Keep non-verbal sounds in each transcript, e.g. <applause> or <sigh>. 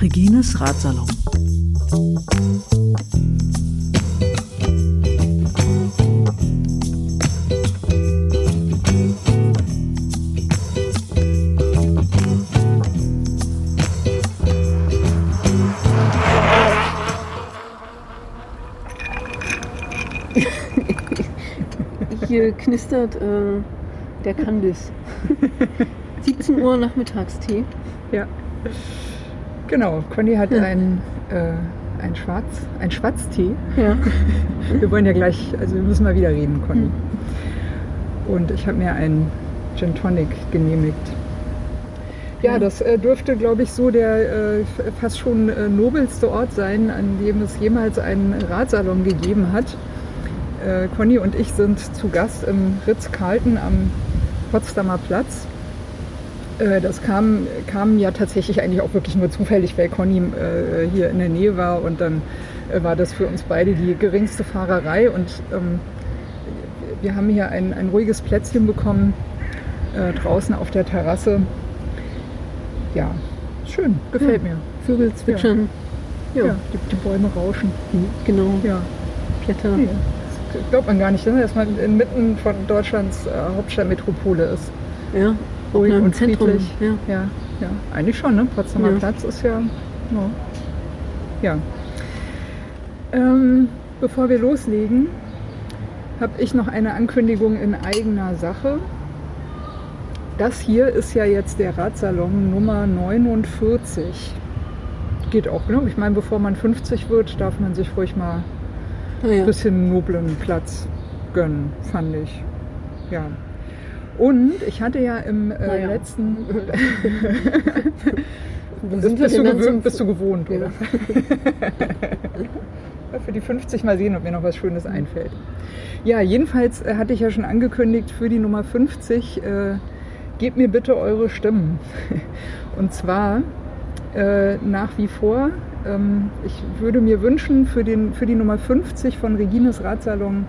Regines Ratsalon. Knistert äh, der Kandis. 17 <laughs> Uhr Nachmittagstee. Ja. Genau, Conny hat Ja. ein, äh, ein, Schwarz, ein Schwarztee. Ja. Wir wollen ja gleich, also wir müssen mal wieder reden, Conny. Und ich habe mir einen Gin Tonic genehmigt. Ja, das äh, dürfte, glaube ich, so der äh, fast schon äh, nobelste Ort sein, an dem es jemals einen Radsalon gegeben hat. Äh, Conny und ich sind zu Gast im Ritz-Carlton am Potsdamer Platz. Äh, Das kam, kam ja tatsächlich eigentlich auch wirklich nur zufällig, weil Conny äh, hier in der Nähe war und dann äh, war das für uns beide die geringste Fahrerei und ähm, wir haben hier ein, ein ruhiges Plätzchen bekommen, äh, draußen auf der Terrasse. Ja, schön, gefällt mir. Vögel zwitschern. Ja, Ja, die, die Bäume rauschen. genau. Ja, Blätter. das glaubt man gar nicht, ne? dass man inmitten von Deutschlands äh, Hauptstadtmetropole ist. Ja. Ruhig und Zentrum. friedlich. Ja. Ja, ja, eigentlich schon, ne? Potsdamer Ja. Platz ist ja. Ja. ja. Ähm, bevor wir loslegen, habe ich noch eine Ankündigung in eigener Sache. Das hier ist ja jetzt der Radsalon Nummer 49. Geht auch, ne? Ich meine, bevor man 50 wird, darf man sich ruhig mal Ah, ja. ein bisschen noblen Platz gönnen, fand ich. Ja. Und ich hatte ja im äh, Naja. letzten. <laughs> Bist, bist, du gewöhnt, bist du gewohnt, Ja. oder? Ja, <laughs> Für die 50 mal sehen, ob mir noch was Schönes einfällt. Ja, jedenfalls äh, hatte ich ja schon angekündigt, für die Nummer 50, äh, gebt mir bitte eure Stimmen. <laughs> Und zwar äh, nach wie vor, ähm, ich würde mir wünschen, für, den, für die Nummer 50 von Regines Ratsalon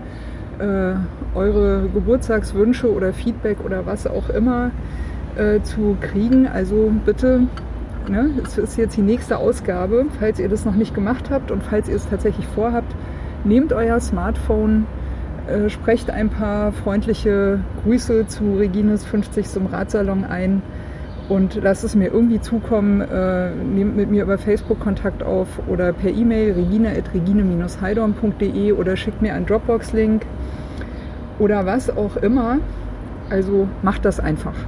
äh, eure Geburtstagswünsche oder Feedback oder was auch immer äh, zu kriegen. Also bitte, ne, es ist jetzt die nächste Ausgabe, falls ihr das noch nicht gemacht habt und falls ihr es tatsächlich vorhabt, nehmt euer Smartphone, äh, sprecht ein paar freundliche Grüße zu Regines 50. Ratsalon ein und lasst es mir irgendwie zukommen. Äh, nehmt mit mir über Facebook Kontakt auf oder per E-Mail regine.regine-heidorn.de oder schickt mir einen Dropbox-Link oder was auch immer. Also macht das einfach. <laughs>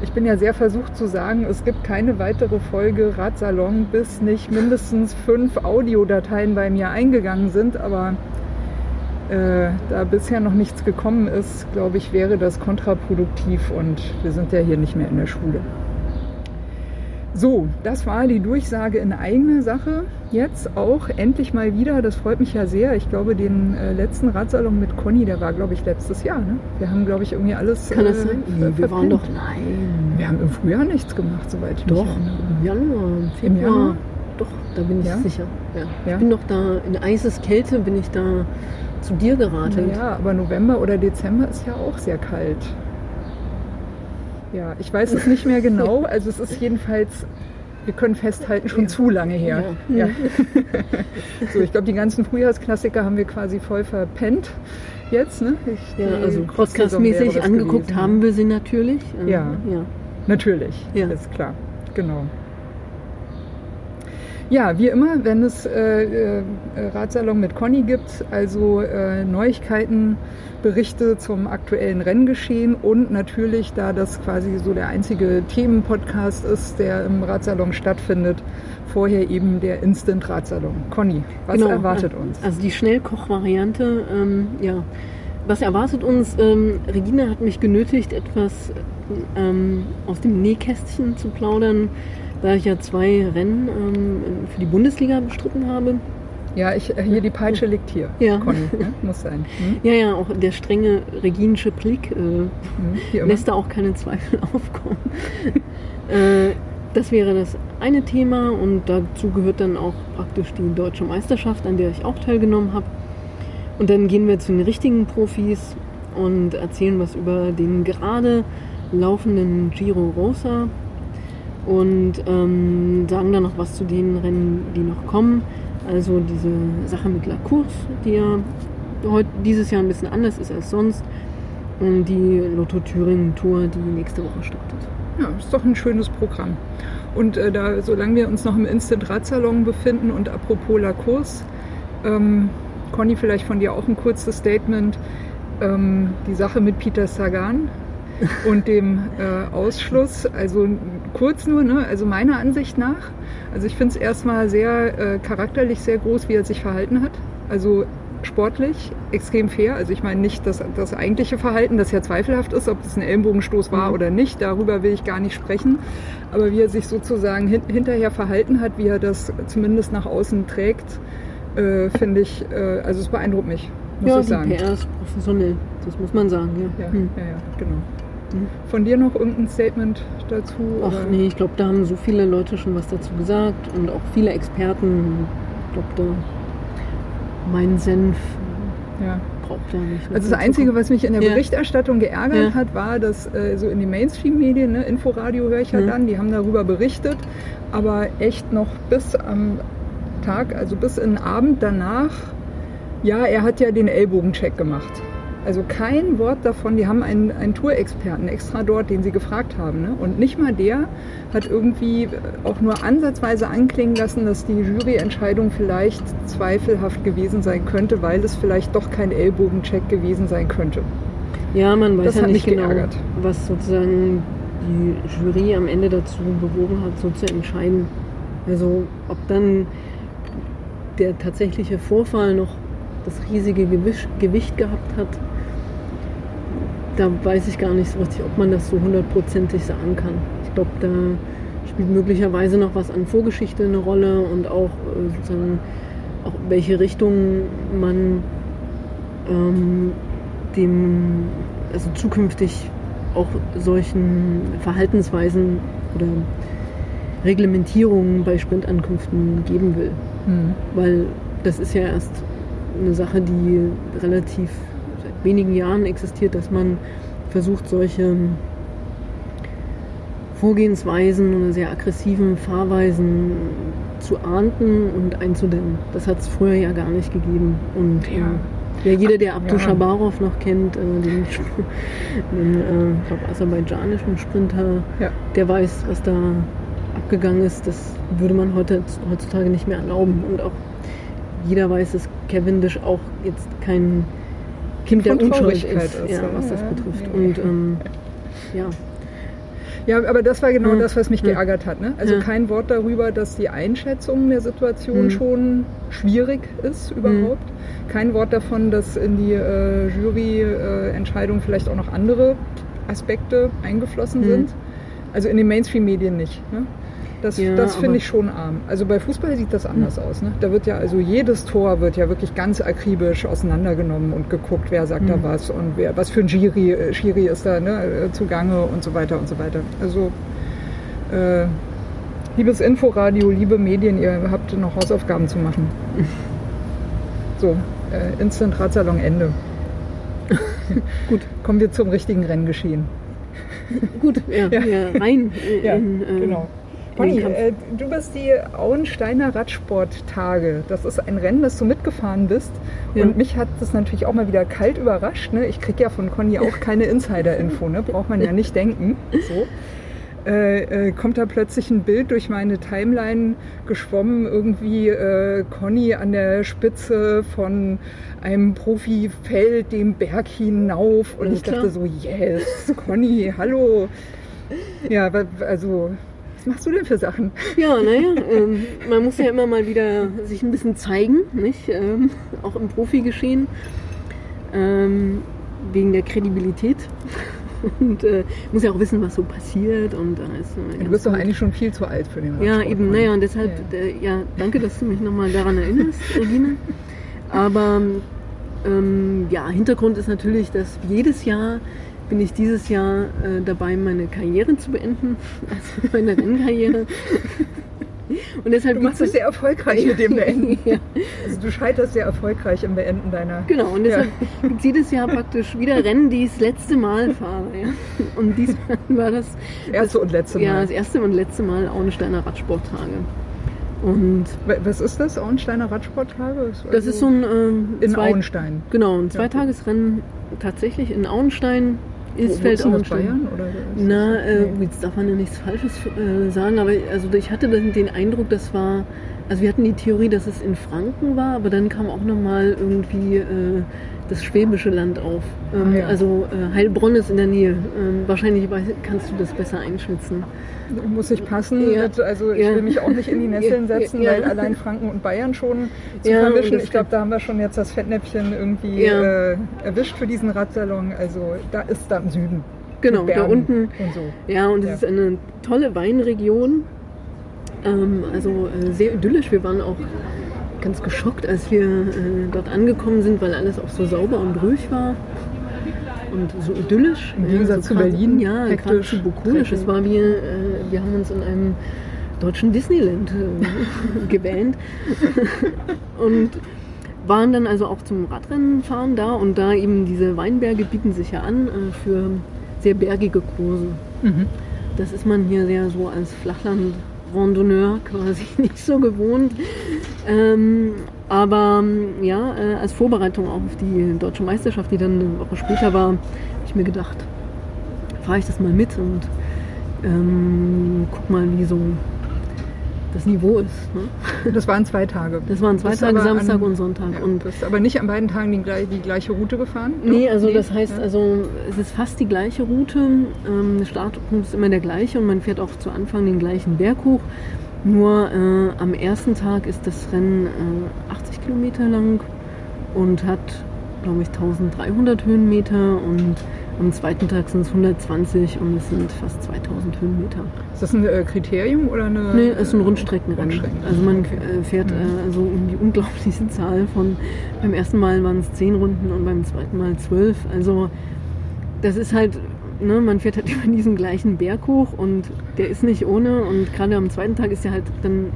Ich bin ja sehr versucht zu sagen, es gibt keine weitere Folge Radsalon, bis nicht mindestens fünf Audiodateien bei mir eingegangen sind. Aber äh, da bisher noch nichts gekommen ist, glaube ich, wäre das kontraproduktiv und wir sind ja hier nicht mehr in der Schule. So, das war die Durchsage in eigener Sache. Jetzt auch endlich mal wieder, das freut mich ja sehr. Ich glaube, den äh, letzten Radsalon mit Conny, der war, glaube ich, letztes Jahr. Ne? Wir haben, glaube ich, irgendwie alles. Kann das äh, sein? ver- wir waren doch. Nein. Wir haben im Frühjahr nichts gemacht, soweit ich Doch, mich erinnere. im Januar, im Im Februar. Januar? Doch, da bin ich Ja? sicher. Ja. Ja? Ich bin doch da, in Eiseskälte bin ich da zu dir geratet. Ja, aber November oder Dezember ist ja auch sehr kalt. Ja, ich weiß es nicht mehr genau. <laughs> Also es ist jedenfalls, wir können festhalten, schon zu lange her. Ja. Ja. <laughs> so, ich glaube, die ganzen Frühjahrsklassiker haben wir quasi voll verpennt jetzt. Ne? Ich, Ja, also podcastmäßig angeguckt gewesen. haben wir sie natürlich. Ähm, Ja. ja. Natürlich, Ja. ist klar. Genau. Ja, wie immer, wenn es äh, äh, Radsalon mit Conny gibt, also äh, Neuigkeiten, Berichte zum aktuellen Renngeschehen und natürlich, da das quasi so der einzige Themenpodcast ist, der im Radsalon stattfindet, vorher eben der Instant Radsalon. Conny, was Genau, erwartet uns? Also die Schnellkochvariante, ähm, ja. Was erwartet uns? Ähm, Regina hat mich genötigt, etwas ähm, aus dem Nähkästchen zu plaudern, da ich ja zwei Rennen ähm, für die Bundesliga bestritten habe. Ja, ich, äh, hier die Peitsche liegt hier. Ja. Conny, ne? <laughs> muss sein. Hm? Ja, ja, auch der strenge reginische Blick äh, Hm? Lässt da auch keine Zweifel <laughs> aufkommen. äh, das wäre das eine Thema und dazu gehört dann auch praktisch die deutsche Meisterschaft, an der ich auch teilgenommen habe. Und dann gehen wir zu den richtigen Profis und erzählen was über den gerade laufenden Giro Rosa und ähm, sagen dann noch was zu den Rennen, die noch kommen. Also diese Sache mit La Course, die ja heute, dieses Jahr ein bisschen anders ist als sonst. Und die Lotto Thüringen Tour, die nächste Woche startet. Ja, ist doch ein schönes Programm. Und äh, da, solange wir uns noch im Instant Radsalon befinden und apropos La Course, ähm, Conny, vielleicht von dir auch ein kurzes Statement. Ähm, die Sache mit Peter Sagan <laughs> und dem äh, Ausschluss, also kurz nur, ne? also meiner Ansicht nach. Also ich finde es erstmal sehr äh, charakterlich sehr groß, wie er sich verhalten hat. Also sportlich extrem fair. Also ich meine nicht das, das eigentliche Verhalten, das ja zweifelhaft ist, ob das ein Ellenbogenstoß war mhm. oder nicht. Darüber will ich gar nicht sprechen. Aber wie er sich sozusagen hin, hinterher verhalten hat, wie er das zumindest nach außen trägt, äh, finde ich, äh, also es beeindruckt mich, muss ja, ich sagen. Ja, PR ist professionell, das muss man sagen. Ja, ja, hm. ja, ja genau. Von dir noch irgendein Statement dazu? Ach oder? nee, ich glaube, da haben so viele Leute schon was dazu gesagt und auch viele Experten. Ich glaube, da mein Senf ja. braucht ja nicht. Also das Einzige, was mich in der ja. Berichterstattung geärgert ja. hat, war, dass äh, so in den Mainstream-Medien, ne, Inforadio höre ich ja dann, die haben darüber berichtet, aber echt noch bis am Tag, also bis in den Abend danach, ja, er hat ja den Ellbogencheck gemacht. Also kein Wort davon, die haben einen, einen Tourexperten extra dort, den sie gefragt haben. Ne? Und nicht mal der hat irgendwie auch nur ansatzweise anklingen lassen, dass die Juryentscheidung vielleicht zweifelhaft gewesen sein könnte, weil es vielleicht doch kein Ellbogencheck gewesen sein könnte. Ja, man weiß das ja nicht genau, geärgert. was sozusagen die Jury am Ende dazu bewogen hat, so zu entscheiden. Also ob dann der tatsächliche Vorfall noch das riesige Gewicht gehabt hat, da weiß ich gar nicht so richtig, ob man das so hundertprozentig sagen kann. Ich glaube, da spielt möglicherweise noch was an Vorgeschichte eine Rolle und auch äh, sozusagen auch welche Richtung man ähm, dem also zukünftig auch solchen Verhaltensweisen oder Reglementierungen bei Sprintankünften geben will. Mhm. Weil das ist ja erst eine Sache, die relativ seit wenigen Jahren existiert, dass man versucht, solche Vorgehensweisen oder sehr aggressiven Fahrweisen zu ahnden und einzudämmen. Das hat es früher ja gar nicht gegeben. Und ja. Äh, ja, jeder, der Abdul ja. Shabarov noch kennt, äh, den, <laughs> den äh, aserbaidschanischen Sprinter, ja. der weiß, was da abgegangen ist. Das würde man heute, heutzutage nicht mehr erlauben. Und auch jeder weiß, dass Cavendish auch jetzt kein Kind der Unschuld ist, ist ja, was das betrifft. Und ähm, ja. Ja, aber das war genau hm. das, was mich hm. geärgert hat. Ne? Also ja. kein Wort darüber, dass die Einschätzung der Situation hm. schon schwierig ist überhaupt. Hm. Kein Wort davon, dass in die äh, Juryentscheidung äh, vielleicht auch noch andere Aspekte eingeflossen hm. sind. Also in den Mainstream-Medien nicht. Ne? Das, ja, das finde ich schon arm. Also bei Fußball sieht das anders mhm. aus. Ne? Da wird ja also jedes Tor wird ja wirklich ganz akribisch auseinandergenommen und geguckt, wer sagt mhm. da was und wer, was für ein Giri, äh, Schiri ist da ne, äh, zugange und so weiter und so weiter. Also äh, liebes Inforadio, liebe Medien, ihr habt noch Hausaufgaben zu machen. <laughs> So, äh, Instant Radsalon Ende. <laughs> Gut, kommen wir zum richtigen Renngeschehen. Gut, ja, <laughs> ja. ja rein ja, in, äh, genau. Conny, äh, du bist die Auensteiner Radsporttage. Das ist ein Rennen, das du mitgefahren bist. Ja. Und mich hat das natürlich auch mal wieder kalt überrascht. Ne? Ich kriege ja von Conny auch keine Insider-Info, ne? braucht man ja nicht denken. So. Äh, äh, kommt da plötzlich ein Bild durch meine Timeline geschwommen, irgendwie äh, Conny an der Spitze von einem Profifeld dem Berg hinauf. Und ich dachte so, yes, Conny, hallo. Ja, also machst du denn für Sachen? Ja, naja, ähm, man muss ja immer mal wieder sich ein bisschen zeigen, nicht? Ähm, auch im Profigeschehen. Ähm, wegen der Kredibilität. Und äh, muss ja auch wissen, was so passiert. Und, äh, ist, äh, du bist doch eigentlich schon viel zu alt für den Radsport. Ja, eben, naja, und deshalb, ja. Äh, ja, danke, dass du mich nochmal daran erinnerst, Regina. Aber ähm, ja, Hintergrund ist natürlich, dass jedes Jahr bin ich dieses Jahr äh, dabei, meine Karriere zu beenden, <laughs> also meine Rennkarriere. <laughs> Und deshalb Du machst es sehr erfolgreich mit dem <laughs> Beenden. ja. Also du scheiterst sehr erfolgreich im Beenden deiner. Genau, und deshalb gibt es jedes Jahr praktisch wieder Rennen, die ich das letzte Mal fahre. Ja. Und diesmal war das Das erste und letzte Mal. ja, das erste und letzte Mal Auensteiner Radsporttage. Und Was ist das? Auensteiner Radsporttage? das also ist so ein ähm, in zwei, Auenstein. Genau, ein Zweitagesrennen tatsächlich in Auenstein, ist das, Auenstein. Bayern? Oder Na, äh, nee. jetzt darf man ja nichts Falsches äh, sagen, aber also ich hatte den den Eindruck, das war, also wir hatten die Theorie, dass es in Franken war, aber dann kam auch nochmal irgendwie äh, das schwäbische Land auf. Ähm, Ah, ja. Also äh, Heilbronn ist in der Nähe. Ähm, wahrscheinlich kannst du das besser einschätzen. Muss ich passen. Ja. Mit, also ich Ja. will mich auch nicht in die Nesseln setzen, weil allein Franken und Bayern schon zu das Ich glaube, da haben wir schon jetzt das Fettnäpfchen irgendwie äh, erwischt für diesen Radsalon. Also da ist da im Süden. Genau, da unten. Und so. Ja, und es ist eine tolle Weinregion. Ähm, also äh, sehr idyllisch. Wir waren auch ganz geschockt, als wir äh, dort angekommen sind, weil alles auch so sauber und ruhig war. Und so idyllisch. Im Gegensatz zu gerade- Berlin, Ja, hektisch, zu bukolisch. Es war wie, äh, wir haben uns in einem deutschen Disneyland äh, <laughs> gewähnt. <laughs> und waren dann also auch zum Radrennen fahren da und da eben diese Weinberge bieten sich ja an äh, für sehr bergige Kurse. Mhm. Das ist man hier sehr so als Flachland-Randonneur quasi <laughs> nicht so gewohnt. Ähm, aber ähm, ja, äh, als Vorbereitung auch auf die deutsche Meisterschaft, die dann eine Woche später war, habe ich mir gedacht, fahre ich das mal mit und ähm, guck mal, wie so das Niveau ist. Ne? <laughs> Das waren zwei Tage. Das waren zwei Bist Tage, Samstag an- und Sonntag. Ja, und bist aber nicht an beiden Tagen die, die gleiche Route gefahren? Nee, Doch? also das heißt, Ja. also es ist fast die gleiche Route. Ähm, der Startpunkt ist immer der gleiche und man fährt auch zu Anfang den gleichen Berg hoch. Nur äh, am ersten Tag ist das Rennen äh, 80 Kilometer lang und hat, glaube ich, 1300 Höhenmeter und am zweiten Tag sind es 120 und es sind fast 2000 Höhenmeter. Ist das ein äh, Kriterium oder eine? Nee, es ist ein Rundstreckenrennen. Rundstreckenrennen, Also man okay. äh, fährt Mhm. äh, also um die unglaubliche <laughs> Zahl von, beim ersten Mal waren es 10 Runden und beim zweiten Mal 12. Also das ist halt, ne, man fährt halt <laughs> über diesen gleichen Berg hoch und der ist nicht ohne und gerade am zweiten Tag ist ja halt, dann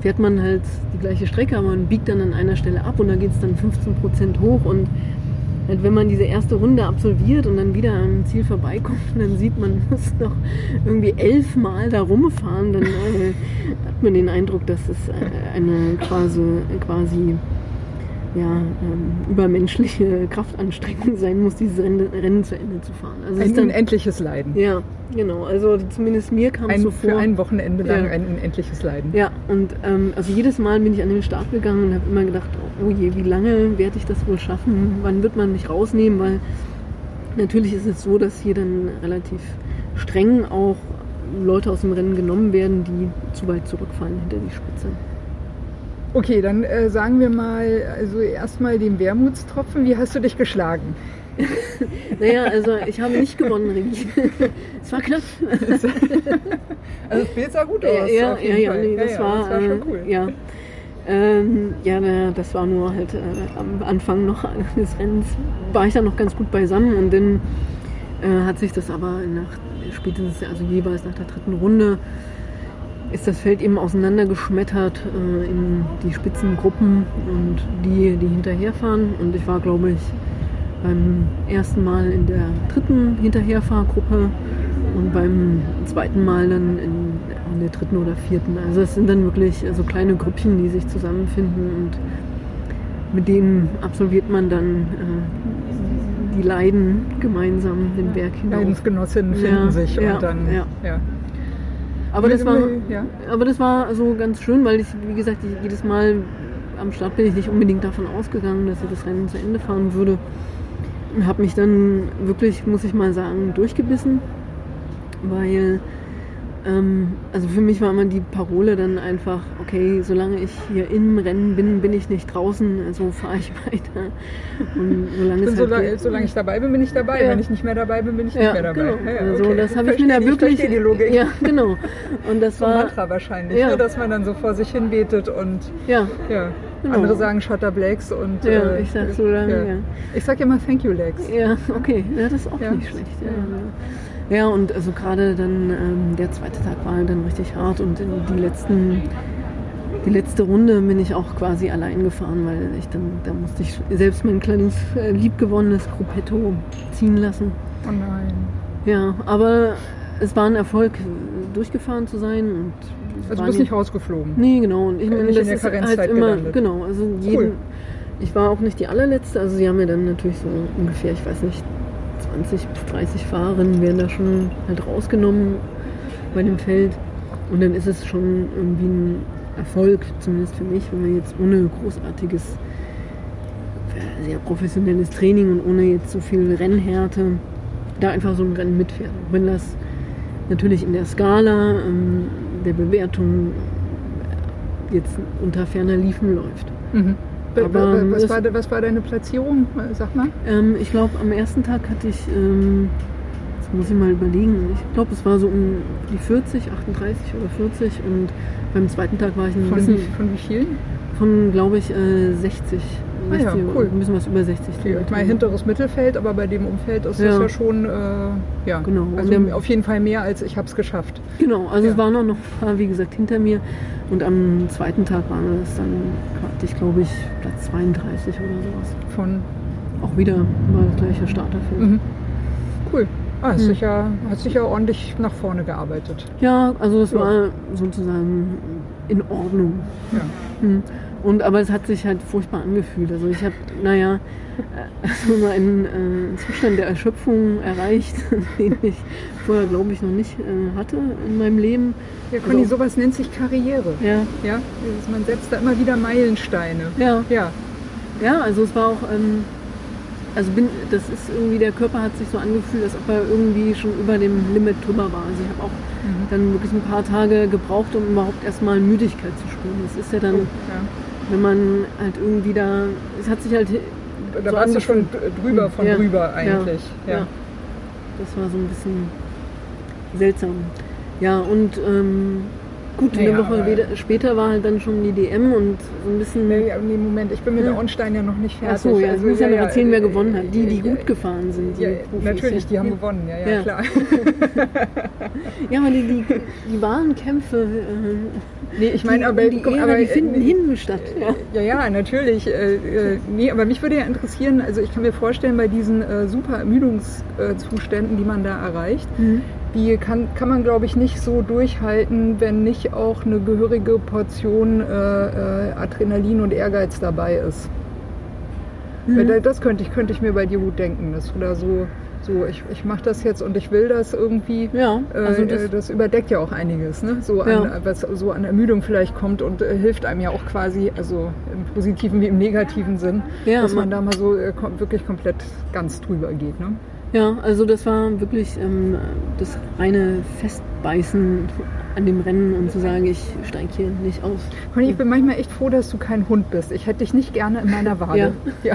fährt man halt die gleiche Strecke, aber man biegt dann an einer Stelle ab und da geht es dann 15 Prozent hoch und halt, wenn man diese erste Runde absolviert und dann wieder am Ziel vorbeikommt <laughs> dann sieht man, <laughs> man muss noch irgendwie elfmal da rumfahren, dann äh, hat man den Eindruck, dass es äh, eine quasi, quasi ja, ähm, übermenschliche Kraftanstrengung sein muss, dieses Rennen, Rennen zu Ende zu fahren. Also es Ein ist dann, unendliches Leiden. ja, genau. Also zumindest mir kam es so für vor. ein Wochenende lang Ja. ein unendliches Leiden. Ja, und ähm, also jedes Mal bin ich an den Start gegangen und habe immer gedacht, oh je, wie lange werde ich das wohl schaffen? Wann wird man mich rausnehmen? Weil natürlich ist es so, dass hier dann relativ streng auch Leute aus dem Rennen genommen werden, die zu weit zurückfallen hinter die Spitze. Okay, dann äh, sagen wir mal, also erstmal den Wermutstropfen. Wie hast du dich geschlagen? <laughs> Naja, also ich habe nicht gewonnen, Rigi. <laughs> Es war knapp. <laughs> Also das Bild sah gut aus. ja, auf ja, ja, Fall. nee, das, ja, war, das war schon äh, cool. Ja, ähm, ja na, das war nur halt äh, am Anfang noch des Rennens war ich dann noch ganz gut beisammen und dann äh, hat sich das aber nach spätestens, also jeweils nach der dritten Runde, ist das Feld eben auseinandergeschmettert äh, in die Spitzengruppen und die, die hinterherfahren. Und ich war, glaube ich, beim ersten Mal in der dritten Hinterherfahrgruppe und beim zweiten Mal dann in, in der dritten oder vierten. Also es sind dann wirklich so kleine Grüppchen, die sich zusammenfinden und mit denen absolviert man dann äh, die Leiden gemeinsam den Berg hinauf. Leidensgenossinnen finden Ja, sich ja, und dann. ja. Aber das war, Ja. aber das war so ganz schön, weil ich, wie gesagt, ich, jedes Mal am Start bin ich nicht unbedingt davon ausgegangen, dass ich das Rennen zu Ende fahren würde. Und habe mich dann wirklich, muss ich mal sagen, durchgebissen, weil also für mich war immer die Parole dann einfach, okay, solange ich hier im Rennen bin, bin ich nicht draußen, also fahre ich <laughs> weiter. Und solange Bin es so halt solange ich dabei bin, bin ich dabei. Ja. Wenn ich nicht mehr dabei bin, bin ich nicht ja, mehr dabei. genau. Ja, also okay. das habe ich mir da wirklich. die Logik. Ja, genau. Und das So war Mantra wahrscheinlich, ne? dass man dann so vor sich hin betet und ja. Genau. Andere sagen Shutter Blacks und Ja, äh, ich sag so lange, ja. Ich sag ja immer Thank you Legs. Ja, okay, ja, das ist auch nicht schlecht. Ja. Und also gerade dann ähm, der zweite Tag war dann richtig hart und in die letzten die letzte Runde bin ich auch quasi allein gefahren, weil ich dann, da musste ich selbst mein kleines äh, liebgewonnenes Gruppetto ziehen lassen. Oh nein. Ja, aber es war ein Erfolg, durchgefahren zu sein. Und Also du bist nicht- rausgeflogen. Nee, genau. Und ich meine, das ist halt immer, gelandet. genau, also jeden, Cool. ich war auch nicht die allerletzte, also sie haben mir dann natürlich so ungefähr, ich weiß nicht, 20 bis 30 Fahrerinnen werden da schon halt rausgenommen bei dem Feld. Und dann ist es schon irgendwie ein Erfolg, zumindest für mich, wenn man jetzt ohne großartiges, äh, sehr professionelles Training und ohne jetzt so viel Rennhärte da einfach so ein Rennen mitfährt. Auch wenn das natürlich in der Skala ähm, der Bewertung jetzt unter ferner Liefen läuft. Mhm. Be- Aber, be- was, war, was war deine Platzierung? Sag mal. Ähm, ich glaube, am ersten Tag hatte ich, ähm, jetzt muss ich mal überlegen, ich glaube, es war so um die 40, 38 oder 40 und beim zweiten Tag war ich ein Von, bisschen wie, von wie vielen? von, glaube ich, äh, 60. Ah ja, 60 cool. Ein bisschen was über 60. Viel. Ich meine, hinteres Mittelfeld, aber bei dem Umfeld ist das Ja. ja schon, äh, ja, Genau. also der- auf jeden Fall mehr als ich habe es geschafft. Genau, also Ja. es waren auch noch ein paar, wie gesagt, hinter mir. Und am zweiten Tag war es dann, hatte ich, glaube ich, Platz 32 oder sowas. Von, Auch wieder war das gleiche Starterfeld. mhm. Cool. Ah, hast, Mhm. dich ja, hast dich ja ordentlich nach vorne gearbeitet. Ja, also das Ja. war sozusagen in Ordnung. Ja. Hm. Und aber es hat sich halt furchtbar angefühlt. Also ich habe, naja, äh, also so einen äh, Zustand der Erschöpfung erreicht, <laughs> den ich vorher, glaube ich, noch nicht äh, hatte in meinem Leben. Ja, Conny, Also- sowas nennt sich Karriere. Ja, Ja, Dieses- man setzt da immer wieder Meilensteine. ja, Ja, ja. Also es war auch, ähm, also bin, das ist irgendwie der Körper hat sich so angefühlt, als ob er irgendwie schon über dem Limit drüber war. Also ich habe auch Mhm. dann wirklich ein paar Tage gebraucht, um überhaupt erstmal Müdigkeit zu spüren. Das ist ja dann, ja. Wenn man halt irgendwie da, es hat sich halt Da so warst du schon drüber von Ja. drüber eigentlich. Ja. Ja. ja. Das war so ein bisschen seltsam. Ja, und ähm, gut, Naja, eine Woche später war halt dann schon die DM und so ein bisschen. Nee, nee, Moment, ich bin mit Ja. der Ornstein ja noch nicht fertig. Ach so, ja, Also, ich muss ja, noch erzählen, wer äh, gewonnen hat. Die, die äh, gut gefahren sind. Die natürlich, die haben gewonnen, ja, ja, Ja. klar. <laughs> Ja, aber die, die, die wahren Kämpfe, äh, Nee, ich meine, aber, die, Ehre, aber die finden äh, hinten statt. Ja. Ja, ja, natürlich. Äh, äh, nee, aber mich würde ja interessieren, also ich kann mir vorstellen, bei diesen äh, super Ermüdungszuständen, die man da erreicht, Mhm. die kann, kann man, glaube ich, nicht so durchhalten, wenn nicht auch eine gehörige Portion äh, äh, Adrenalin und Ehrgeiz dabei ist. Mhm. da- Das könnte ich, könnte ich mir bei dir gut denken, dass du da so, so ich, ich mache das jetzt und ich will das irgendwie. Ja, Äh, also das, das, das überdeckt ja auch einiges, ne? so, an, Ja. was so an Ermüdung vielleicht kommt und äh, hilft einem ja auch quasi, also im positiven wie im negativen Sinn, Ja, dass man man- da mal so äh, kom wirklich komplett ganz drüber geht. Ne? ja, also das war wirklich ähm, das reine Festbeißen an dem Rennen und zu sagen, ich steige hier nicht aus. Conny, ich bin manchmal echt froh, dass du kein Hund bist. Ich hätte dich nicht gerne in meiner Wade. <laughs> Ja.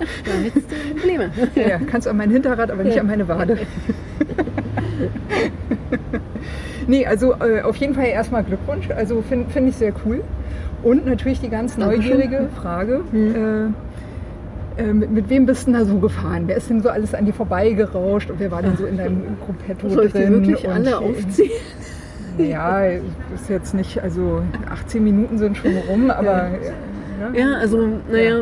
Ja. Da hättest du Probleme. Ja, ja, kannst an mein Hinterrad, aber nicht Ja. an meine Wade. nee, also äh, auf jeden Fall erstmal Glückwunsch. Also finde find ich sehr cool. Und natürlich die ganz neugierige Frage. Hm. Äh, äh, mit, mit wem bist du denn da so gefahren? Wer ist denn so alles an dir vorbeigerauscht und wer war denn so in deinem Gruppetto Soll ich drin? wirklich und, alle aufzählen? Ja, ist jetzt nicht, also 18 Minuten sind schon rum, aber. äh, ne? Ja, also, naja,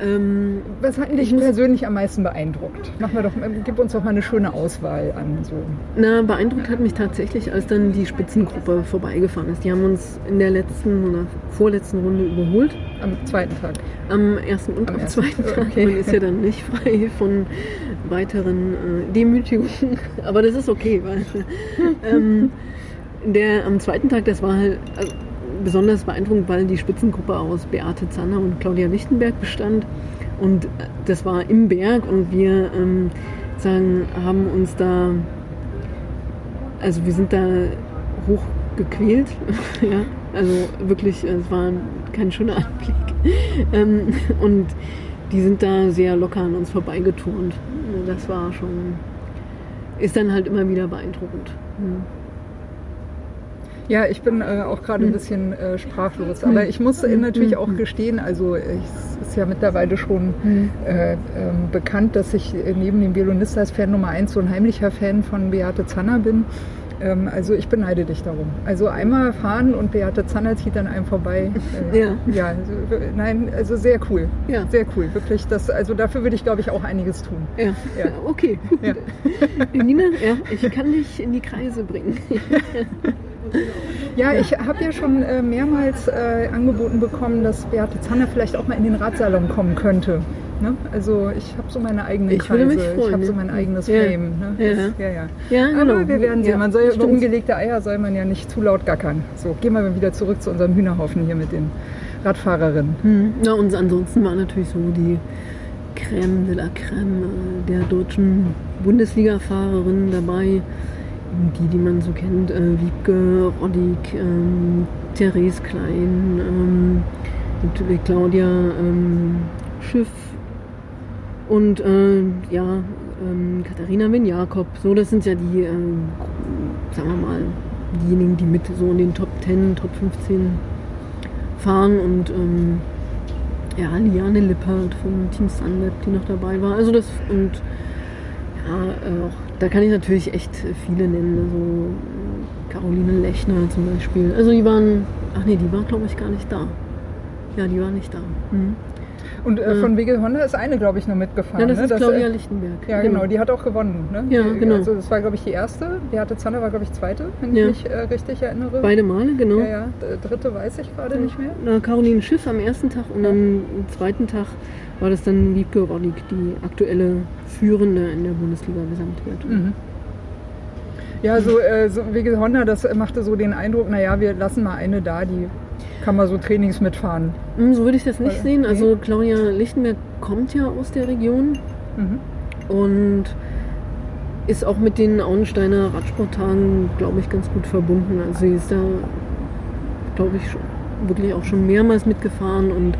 ähm, Was hat dich persönlich am meisten beeindruckt? Mach mal doch, gib uns doch mal eine schöne Auswahl an. So. na, beeindruckt hat mich tatsächlich, als dann die Spitzengruppe vorbeigefahren ist. Die haben uns in der letzten oder vorletzten Runde überholt. Am zweiten Tag. Am ersten und Am am, ersten, zweiten Tag. okay. Man ist ja dann nicht frei von weiteren äh, Demütigungen. Aber das ist okay, weil <laughs> ähm, der am zweiten Tag, das war halt also, besonders beeindruckend, weil die Spitzengruppe aus Beate Zanner und Claudia Lichtenberg bestand. Und äh, das war im Berg und wir ähm, sagen, haben uns da, also wir sind da hochgequält. <laughs> ja, also wirklich, es war kein schöner <laughs> Anblick. Ähm, und die sind da sehr locker an uns vorbeigeturnt. Das war schon, ist dann halt immer wieder beeindruckend. Hm. Ja, ich bin äh, auch gerade ein bisschen äh, sprachlos. Aber ich muss äh, natürlich auch gestehen, also es ist ja mittlerweile schon äh, ähm, bekannt, dass ich äh, neben dem Violonist als Fan Nummer eins so ein heimlicher Fan von Beate Zanner bin. Ähm, also ich beneide dich darum. Also einmal fahren und Beate Zanner zieht an einem vorbei. <laughs> Äh, Ja. Ja, also, nein, also sehr cool. Ja. Sehr cool, wirklich. Das, also dafür würde ich, glaube ich, auch einiges tun. Ja, Ja. <laughs> okay. Ja. <laughs> Nina, ja, ich kann dich in die Kreise bringen. Ja, ich habe ja schon äh, mehrmals äh, angeboten bekommen, dass Beate Zanner vielleicht auch mal in den Radsalon kommen könnte. Ne? Also ich habe so meine eigenen Ich Kreise, mich freuen, ich habe so ja. mein eigenes Ja. Frame. Ne? Ja. Ja, ja. Ja, Aber genau. wir werden sehen. Man soll ja über ungelegte Eier soll man ja nicht zu laut gackern. So, gehen wir mal wieder zurück zu unserem Hühnerhaufen hier mit den Radfahrerinnen. Hm. Ja, und ansonsten war natürlich so die Crème de la Crème äh, der deutschen Bundesliga-Fahrerinnen dabei. Die, die man so kennt, äh, Wiebke, Roddick, ähm, Therese Klein, ähm, natürlich Claudia ähm, Schiff und äh, ja, ähm, Katharina Min-Jakob. So, das sind ja die, ähm, sagen wir mal, diejenigen, die mit so in den Top 10, Top 15 fahren und ähm, ja, Liane Lippert vom Team Sunweb, die noch dabei war. Also das und ja, äh, auch, da kann ich natürlich echt viele nennen. Also Caroline Lechner zum Beispiel. Also die waren, ach nee, die war glaube ich gar nicht da. Ja, die war nicht da. Mhm. Und äh, von Wege Honda ist eine, glaube ich, noch mitgefahren. Ja, das ne? ist Das, Claudia äh, Lichtenberg. Ja, genau. die hat auch gewonnen. Ne? Ja, die, genau. Also das war, glaube ich, die erste. Beate Zanner war, glaube ich, zweite, wenn Ja. ich mich äh, richtig erinnere. Beide Male, genau. Ja, ja. Dritte weiß ich gerade nicht mehr. Na, Caroline Schiff am ersten Tag und am zweiten Tag war das dann Wiebke Roddick, die aktuelle Führende in der Bundesliga-Gesamtwertung. Mhm. Ja, so, äh, so Wege Honda, das machte so den Eindruck, naja, wir lassen mal eine da, die kann mal so Trainings mitfahren. Hm, So würde ich das nicht sehen. Also Claudia Lichtenberg kommt ja aus der Region Mhm. und ist auch mit den Auensteiner Radsporttagen, glaube ich, ganz gut verbunden. Also sie ist da, glaube ich, schon, wirklich auch schon mehrmals mitgefahren und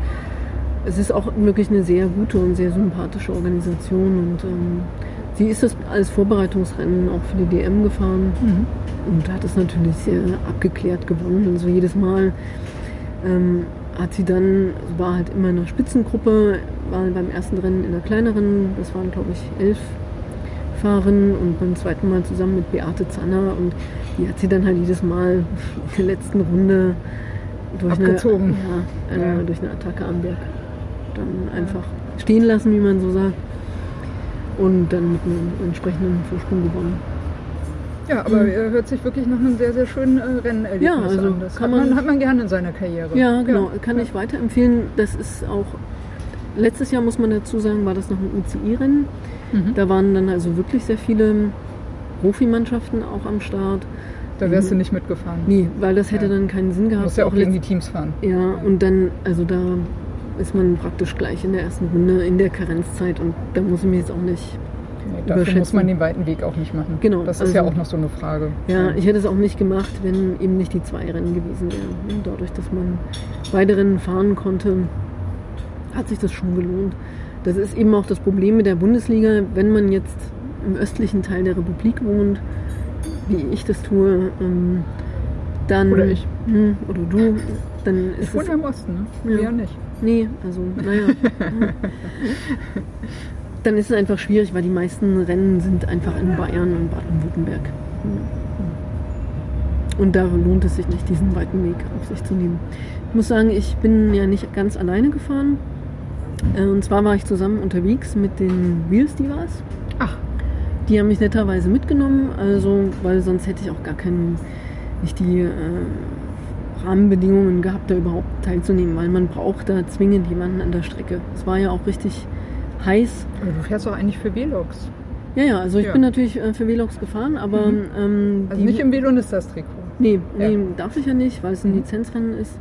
es ist auch wirklich eine sehr gute und sehr sympathische Organisation und ähm, sie ist das als Vorbereitungsrennen auch für die DM gefahren und hat es natürlich sehr abgeklärt gewonnen. Also jedes Mal ähm, hat sie dann, war halt immer in einer Spitzengruppe, war beim ersten Rennen in einer kleineren, das waren glaube ich elf Fahrerinnen und beim zweiten Mal zusammen mit Beate Zanner und die hat sie dann halt jedes Mal in der letzten Runde durch Abgezogen. eine, ja, äh, Ja. durch eine Attacke am Berg dann einfach stehen lassen, wie man so sagt. Und dann mit einem entsprechenden Vorsprung gewonnen. Ja, aber äh, hört sich wirklich nach einem sehr, sehr schönen äh, Rennerlebnis Ja, also an. Das kann hat, man, man- hat man gerne in seiner Karriere. Ja, genau. Kann ich weiterempfehlen. Das ist auch, letztes Jahr muss man dazu sagen, war das noch ein UCI-Rennen. Mhm. Da waren dann also wirklich sehr viele Profimannschaften auch am Start. Da wärst du nicht mitgefahren. Nee, weil das hätte Ja. dann keinen Sinn Du gehabt. musst ja auch gegen die Teams fahren. ja, und dann, also da ist man praktisch gleich in der ersten Runde in der Karenzzeit und da muss ich mir jetzt auch nicht. Nee, dafür muss Überschätzen. man den weiten Weg auch nicht machen. Genau, Das ist ja also- auch noch so eine Frage. Ja, ich hätte es auch nicht gemacht, wenn eben nicht die zwei Rennen gewesen wären. Dadurch, dass man beide Rennen fahren konnte, hat sich das schon gelohnt. Das ist eben auch das Problem mit der Bundesliga, wenn man jetzt im östlichen Teil der Republik wohnt, wie ich das tue, ähm, dann. Oder ich. Hm, oder du, dann Ich ist wohne es. ja im Osten, ne? Ja. Wir ja nicht. Nee, also, naja. <laughs> dann ist es einfach schwierig, weil die meisten Rennen sind einfach in Bayern und Baden-Württemberg. Und da lohnt es sich nicht, diesen weiten Weg auf sich zu nehmen. Ich muss sagen, ich bin ja nicht ganz alleine gefahren. Äh, Und zwar war ich zusammen unterwegs mit den Wheels Divas. Ach, Die haben mich netterweise mitgenommen, also weil sonst hätte ich auch gar keinen, nicht die äh, Rahmenbedingungen gehabt, da überhaupt teilzunehmen, weil man braucht da zwingend jemanden an der Strecke. Es war ja auch richtig heiß. aber du fährst doch eigentlich für Velox. Ja, ja, also ich Ja. bin natürlich äh, für Velox gefahren, aber ähm, Also nicht im Velonistas-Trikot. nee, nee, Ja. darf ich ja nicht, weil es ein Mhm. Lizenzrennen ist.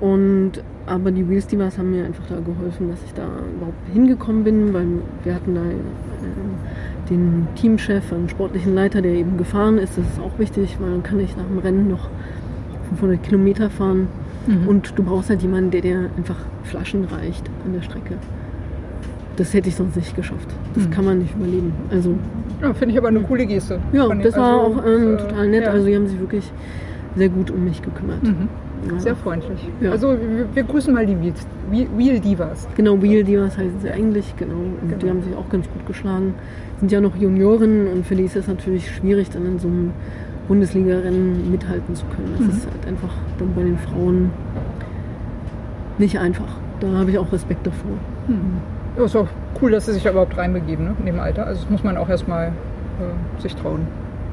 Und aber die Wheels Divas haben mir einfach da geholfen, dass ich da überhaupt hingekommen bin, weil wir hatten da äh, den Teamchef, einen sportlichen Leiter, der eben gefahren ist. Das ist auch wichtig, weil dann kann ich nach dem Rennen noch 500 Kilometer fahren. Mhm. Und du brauchst halt jemanden, der dir einfach Flaschen reicht an der Strecke. Das hätte ich sonst nicht geschafft. Das Mhm. kann man nicht überleben. Also Ja, finde ich aber eine coole Geste. ja, das war also, auch ähm, äh, total nett. ja. Also die haben sich wirklich sehr gut um mich gekümmert. Mhm. Ja. Sehr freundlich. Ja. Also wir, wir grüßen mal die Wheel, Divas. Genau, Wheel Divas heißen sie eigentlich, genau. Genau. die haben sich auch ganz gut geschlagen. Sind ja noch Junioren und für die ist es natürlich schwierig, dann in so einem Bundesliga-Rennen mithalten zu können. Das Mhm. ist halt einfach dann bei den Frauen nicht einfach. Da habe ich auch Respekt davor. Ja, ist auch cool, dass sie sich da überhaupt reinbegeben ne, in dem Alter. Also das muss man auch erstmal äh, sich trauen,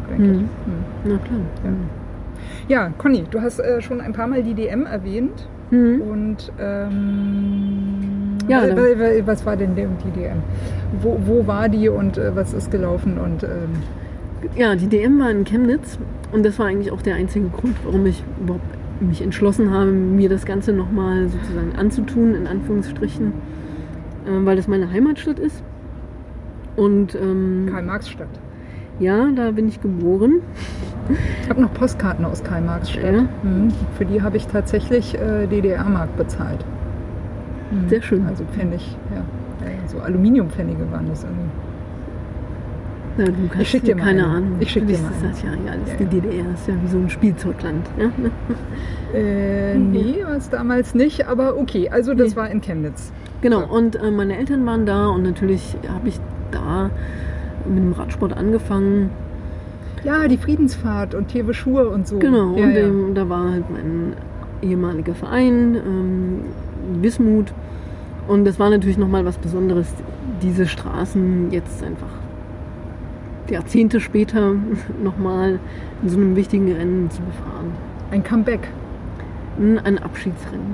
denke ich. Mhm. Mhm. Na klar. Ja, Conny, du hast äh, schon ein paar Mal die DM erwähnt. Mhm. Und ähm, Ja, wa- da- wa- wa- was war denn der- die DM? Wo, wo war die und äh, was ist gelaufen? Und ähm, Ja, die DM war in Chemnitz und das war eigentlich auch der einzige Grund, warum ich überhaupt mich entschlossen habe, mir das Ganze nochmal sozusagen anzutun, in Anführungsstrichen, äh, weil das meine Heimatstadt ist. Und ähm, Karl-Marx-Stadt. ja, da bin ich geboren. Ich habe noch Postkarten aus Karl-Marx-Stadt. Ja. Mhm. Für die habe ich tatsächlich äh, DDR-Mark bezahlt. Mhm. Sehr schön. Also Pfennig, ja. Ja, So Aluminiumpfennige waren das irgendwie. Ja, du kannst Ich schick dir mal keine. Ahnung. Ich schick dir Du mal bist das ja, ja, alles Ja, die. DDR ist ja wie so ein Spielzeugland. Ja? <laughs> Äh, Mhm. nee, war es damals nicht, aber okay. Also das Nee. war in Chemnitz. Genau, So. und äh, meine Eltern waren da und natürlich habe ich da mit dem Radsport angefangen. Ja, die Friedensfahrt und Tewe Schuhe und so. Genau, und ähm, da war halt mein ehemaliger Verein, ähm, Wismut. Und das war natürlich nochmal was Besonderes, diese Straßen jetzt einfach Jahrzehnte später <laughs> nochmal in so einem wichtigen Rennen zu befahren. Ein Comeback. Ein ein Abschiedsrennen.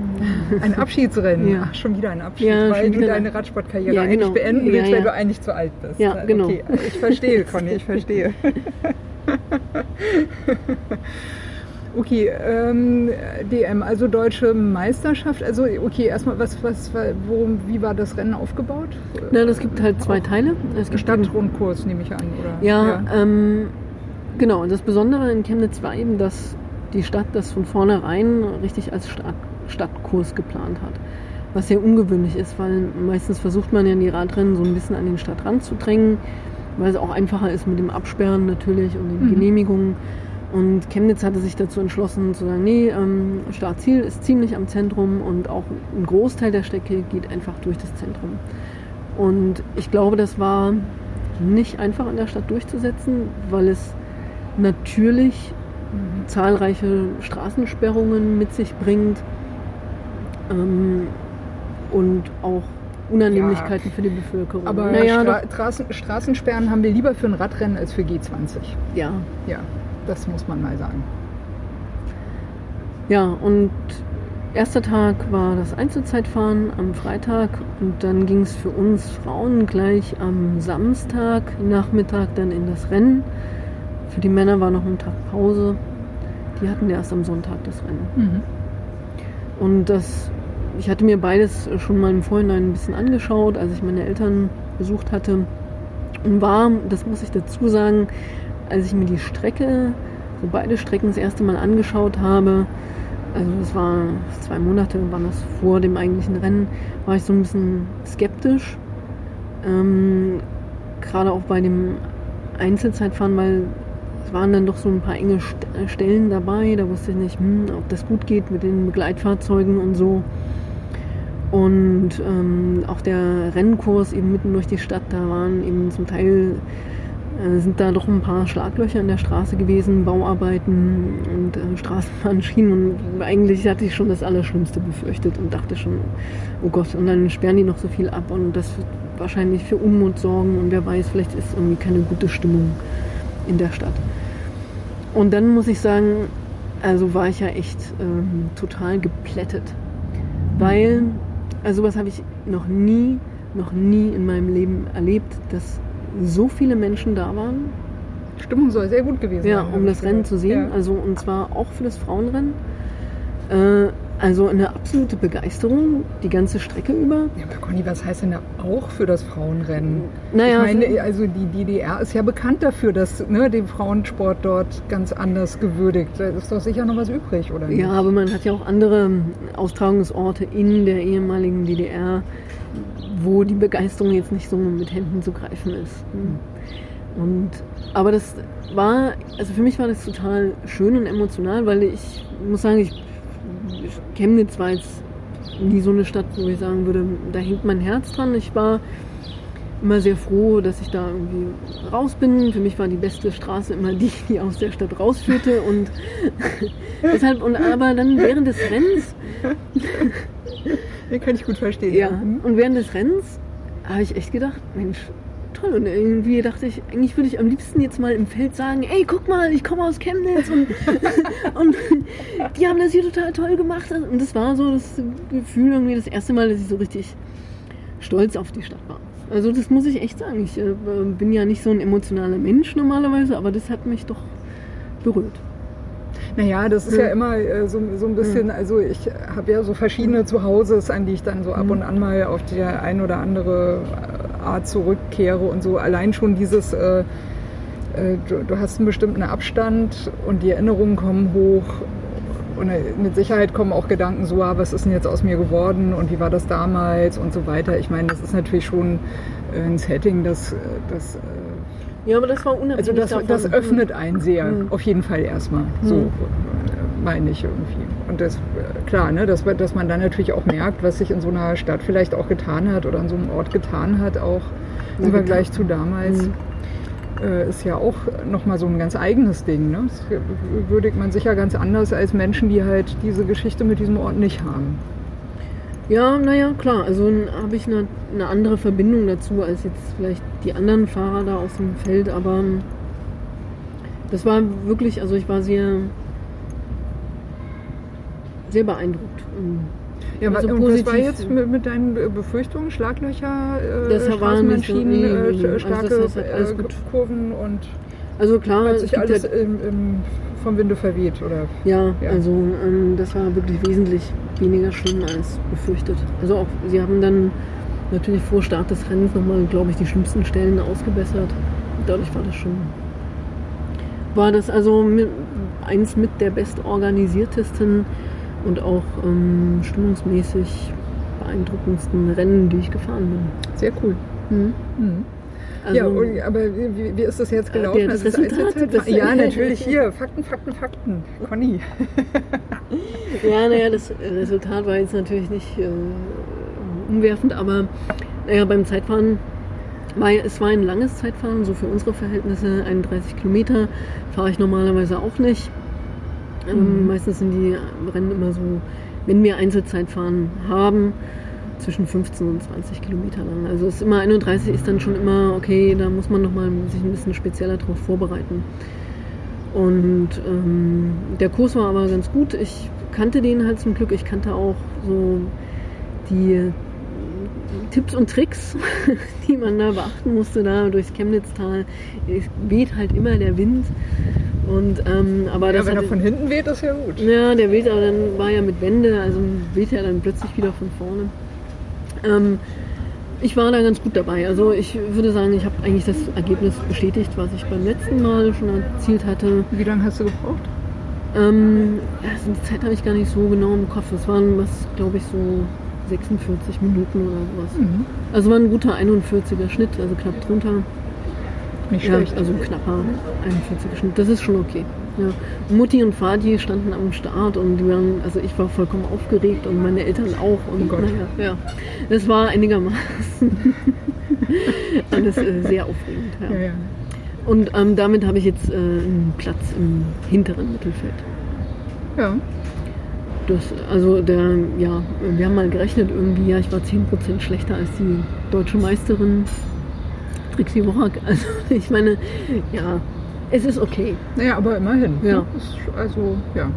Ein <laughs> Abschiedsrennen. Ja. Ach, schon wieder ein Abschied, Ja, weil du deine Radsportkarriere Ja, eigentlich genau. beenden Ja, willst, weil du eigentlich zu alt bist. Ja, genau. Okay, ich verstehe, <laughs> Conny, ich verstehe. Okay, ähm, DM, also deutsche Meisterschaft. Also okay, erstmal, was, was, war- worum, wie war das Rennen aufgebaut? Na, das gibt halt zwei Teile. Es gibt Stadtrundkurs nehme ich an, oder? Ja, Ähm, genau. Und das Besondere in Chemnitz war eben, dass die Stadt das von vornherein richtig als Stadt, Stadtkurs geplant hat. Was sehr ungewöhnlich ist, weil meistens versucht man ja die Radrennen so ein bisschen an den Stadtrand zu drängen, weil es auch einfacher ist mit dem Absperren natürlich und den Mhm. Genehmigungen. Und Chemnitz hatte sich dazu entschlossen zu sagen, nee, ähm, Startziel ist ziemlich am Zentrum und auch ein Großteil der Strecke geht einfach durch das Zentrum. Und ich glaube, das war nicht einfach in der Stadt durchzusetzen, weil es natürlich zahlreiche Straßensperrungen mit sich bringt ähm, und auch Unannehmlichkeiten für die Bevölkerung. Aber naja, Stra Straßen, Straßensperren haben wir lieber für ein Radrennen als für G20. ja, Ja, das muss man mal sagen. ja, und erster Tag war das Einzelzeitfahren am Freitag und dann ging es für uns Frauen gleich am Samstag Nachmittag dann in das Rennen. Für die Männer war noch ein Tag Pause. Die hatten erst am Sonntag das Rennen. Mhm. Und das, ich hatte mir beides schon mal im Vorhinein ein bisschen angeschaut, als ich meine Eltern besucht hatte. Und war, das muss ich dazu sagen, als ich mir die Strecke, so beide Strecken das erste Mal angeschaut habe, also das war zwei Monate, waren das vor dem eigentlichen Rennen, war ich so ein bisschen skeptisch. Ähm, Gerade auch bei dem Einzelzeitfahren, weil es waren dann doch so ein paar enge äh, Stellen dabei. Da wusste ich nicht, hm, ob das gut geht mit den Begleitfahrzeugen und so. Und ähm, auch der Rennkurs eben mitten durch die Stadt, da waren eben zum Teil sind da doch ein paar Schlaglöcher in der Straße gewesen, Bauarbeiten und äh, Straßenbahnschienen. Und eigentlich hatte ich schon das Allerschlimmste befürchtet und dachte schon, oh Gott, und dann sperren die noch so viel ab und das wird wahrscheinlich für Unmut sorgen und wer weiß, vielleicht ist irgendwie keine gute Stimmung in der Stadt. Und dann muss ich sagen, also war ich ja echt ähm, total geplättet. Weil, also was habe ich noch nie, noch nie in meinem Leben erlebt, dass so viele Menschen da waren, Stimmung soll sehr gut gewesen ja, sein. habe um das Rennen zu sehen. Ja. Also und zwar auch für das Frauenrennen. Äh, also eine absolute Begeisterung die ganze Strecke über. Ja, aber Conny, was heißt denn da auch für das Frauenrennen? Naja, ich meine, also die DDR ist ja bekannt dafür, dass ne, den Frauensport dort ganz anders gewürdigt. Da ist doch sicher noch was übrig, oder nicht? Ja, aber man hat ja auch andere Austragungsorte in der ehemaligen DDR, wo die Begeisterung jetzt nicht so mit Händen zu greifen ist. Und, aber das war, also für mich war das total schön und emotional, weil ich muss sagen, ich, Chemnitz war jetzt nie so eine Stadt, wo ich sagen würde, da hängt mein Herz dran. Ich war immer sehr froh, dass ich da irgendwie raus bin. Für mich war die beste Straße immer die, die aus der Stadt rausführte. Und <laughs> deshalb, und aber dann während des Rennens. <laughs> Den kann ich gut verstehen. Ja, und während des Rennens habe ich echt gedacht, Mensch, toll. Und irgendwie dachte ich, eigentlich würde ich am liebsten jetzt mal im Feld sagen, ey, guck mal, ich komme aus Chemnitz und, <laughs> und die haben das hier total toll gemacht. Und das war so das Gefühl irgendwie das erste Mal, dass ich so richtig stolz auf die Stadt war. Also das muss ich echt sagen. Ich äh, bin ja nicht so ein emotionaler Mensch normalerweise, aber das hat mich doch berührt. Naja, das ist ja, ja immer äh, so, so ein bisschen, also ich habe ja so verschiedene Zuhauses, an die ich dann so ab und an mal auf die ein oder andere Art zurückkehre und so. Allein schon dieses, äh, äh, du, du, hast einen bestimmten Abstand und die Erinnerungen kommen hoch. Und äh, mit Sicherheit kommen auch Gedanken so, ah, was ist denn jetzt aus mir geworden und wie war das damals und so weiter. Ich meine, das ist natürlich schon ein Setting, das, das ja, aber das war unabhängig Also das, davon. das öffnet einen sehr, mhm. auf jeden Fall erstmal. So mhm. meine ich irgendwie. Und das, klar, ne, dass, dass man dann natürlich auch merkt, was sich in so einer Stadt vielleicht auch getan hat oder an so einem Ort getan hat, auch im Vergleich zu damals. Mhm. Äh, ist ja auch nochmal so ein ganz eigenes Ding. Ne? Das würdigt man sicher ganz anders als Menschen, die halt diese Geschichte mit diesem Ort nicht haben. Ja, naja, klar. Also habe ich eine, eine, andere Verbindung dazu als jetzt vielleicht die anderen Fahrer da aus dem Feld, aber das war wirklich, also ich war sehr, sehr beeindruckt. Ja, also und was war jetzt mit, mit, deinen Befürchtungen? Schlaglöcher, äh, das Straßenbahnschienen, so, nee, nee, äh, starke also das heißt halt äh, Kurven und also klar, hat sich alles halt im, im vom Winde verweht, oder? Ja, ja. also ähm, das war wirklich wesentlich weniger schlimm als befürchtet. Also auch, sie haben dann natürlich vor Start des Rennens nochmal, glaube ich, die schlimmsten Stellen ausgebessert. Dadurch war das schon. War das also mit, eins mit der bestorganisiertesten und auch ähm, stimmungsmäßig beeindruckendsten Rennen, die ich gefahren bin. Sehr cool. Mhm. Mhm. Also, ja, und, aber wie, wie, ist das jetzt gelaufen? Der, das also Resultat, das ja, natürlich hier. Fakten, Fakten, Fakten. Conny. <laughs> ja, naja, das Resultat war jetzt natürlich nicht äh, umwerfend, aber naja, beim Zeitfahren war, es war ein langes Zeitfahren, so für unsere Verhältnisse 31 Kilometer fahre ich normalerweise auch nicht. Ähm, mhm. Meistens sind die Rennen immer so, wenn wir Einzelzeitfahren haben, zwischen 15 und 20 Kilometer lang. Also ist immer 31 ist dann schon immer, okay, da muss man nochmal sich ein bisschen spezieller darauf vorbereiten. Und ähm, der Kurs war aber ganz gut. Ich kannte den halt zum Glück. Ich kannte auch so die Tipps und Tricks, <laughs> die man da beachten musste, da durchs Chemnitztal. Es weht halt immer der Wind. Und, ähm, aber ja, das wenn er von hinten weht, ist ja gut. Ja, der weht aber dann war ja mit Wände, also weht er dann plötzlich wieder von vorne. Ähm, ich war da ganz gut dabei. Also ich würde sagen, ich habe eigentlich das Ergebnis bestätigt, was ich beim letzten Mal schon erzielt hatte. Wie lange hast du gebraucht? Ähm, also die Zeit habe ich gar nicht so genau im Kopf. Es waren was, glaube ich, so 46 Minuten oder sowas. Mhm. Also war ein guter 41er Schnitt, also knapp drunter. Nicht schlecht. Ja, also ein knapper 41er Schnitt. Das ist schon okay. Ja. Mutti und Vati standen am Start und die waren, also ich war vollkommen aufgeregt und meine Eltern auch. Und oh naja, ja. Es war einigermaßen <laughs> alles äh, sehr aufregend. Ja. Ja, und ähm, damit habe ich jetzt äh, einen Platz im hinteren Mittelfeld. Ja. Das, also der, ja, wir haben mal gerechnet irgendwie, ja, ich war 10% schlechter als die deutsche Meisterin Trixie Worak. <laughs> Also ich meine, ja, es ist okay. Naja, aber immerhin. Ja. Ne? also, ja.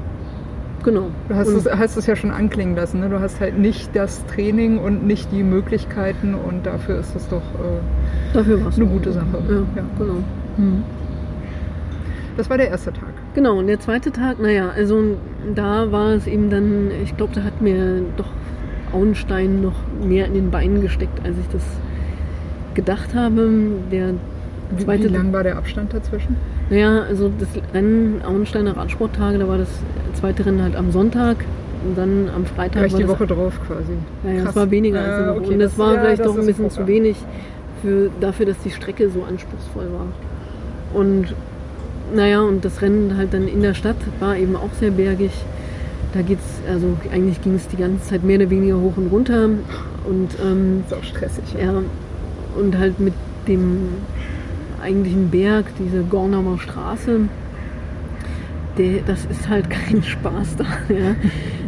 Genau. Du hast, es, hast es ja schon anklingen lassen. Ne? Du hast halt nicht das Training und nicht die Möglichkeiten und dafür ist es doch äh, dafür eine gute Sache. Ja, ja. genau. Hm. Das war der erste Tag. Genau, und der zweite Tag, naja, also da war es eben dann, ich glaube, da hat mir doch Auenstein noch mehr in den Beinen gesteckt, als ich das gedacht habe. Der zweite Wie lang war der Abstand dazwischen? Naja, also das Rennen Auensteiner Radsporttage, da war das zweite Rennen halt am Sonntag und dann am Freitag. Gleich war die Woche drauf quasi. Ja, es war weniger als eine Woche. Okay, und das, das war ja, vielleicht das doch ein bisschen zu wenig für, dafür, dass die Strecke so anspruchsvoll war. und naja, und das Rennen halt dann in der Stadt war eben auch sehr bergig. Da geht's, also eigentlich ging es die ganze Zeit mehr oder weniger hoch und runter. Und, ähm, ist auch stressig. Ja, und halt mit dem eigentlichen Berg, diese Gornauer Straße, der, das ist halt <laughs> kein Spaß da. Ja.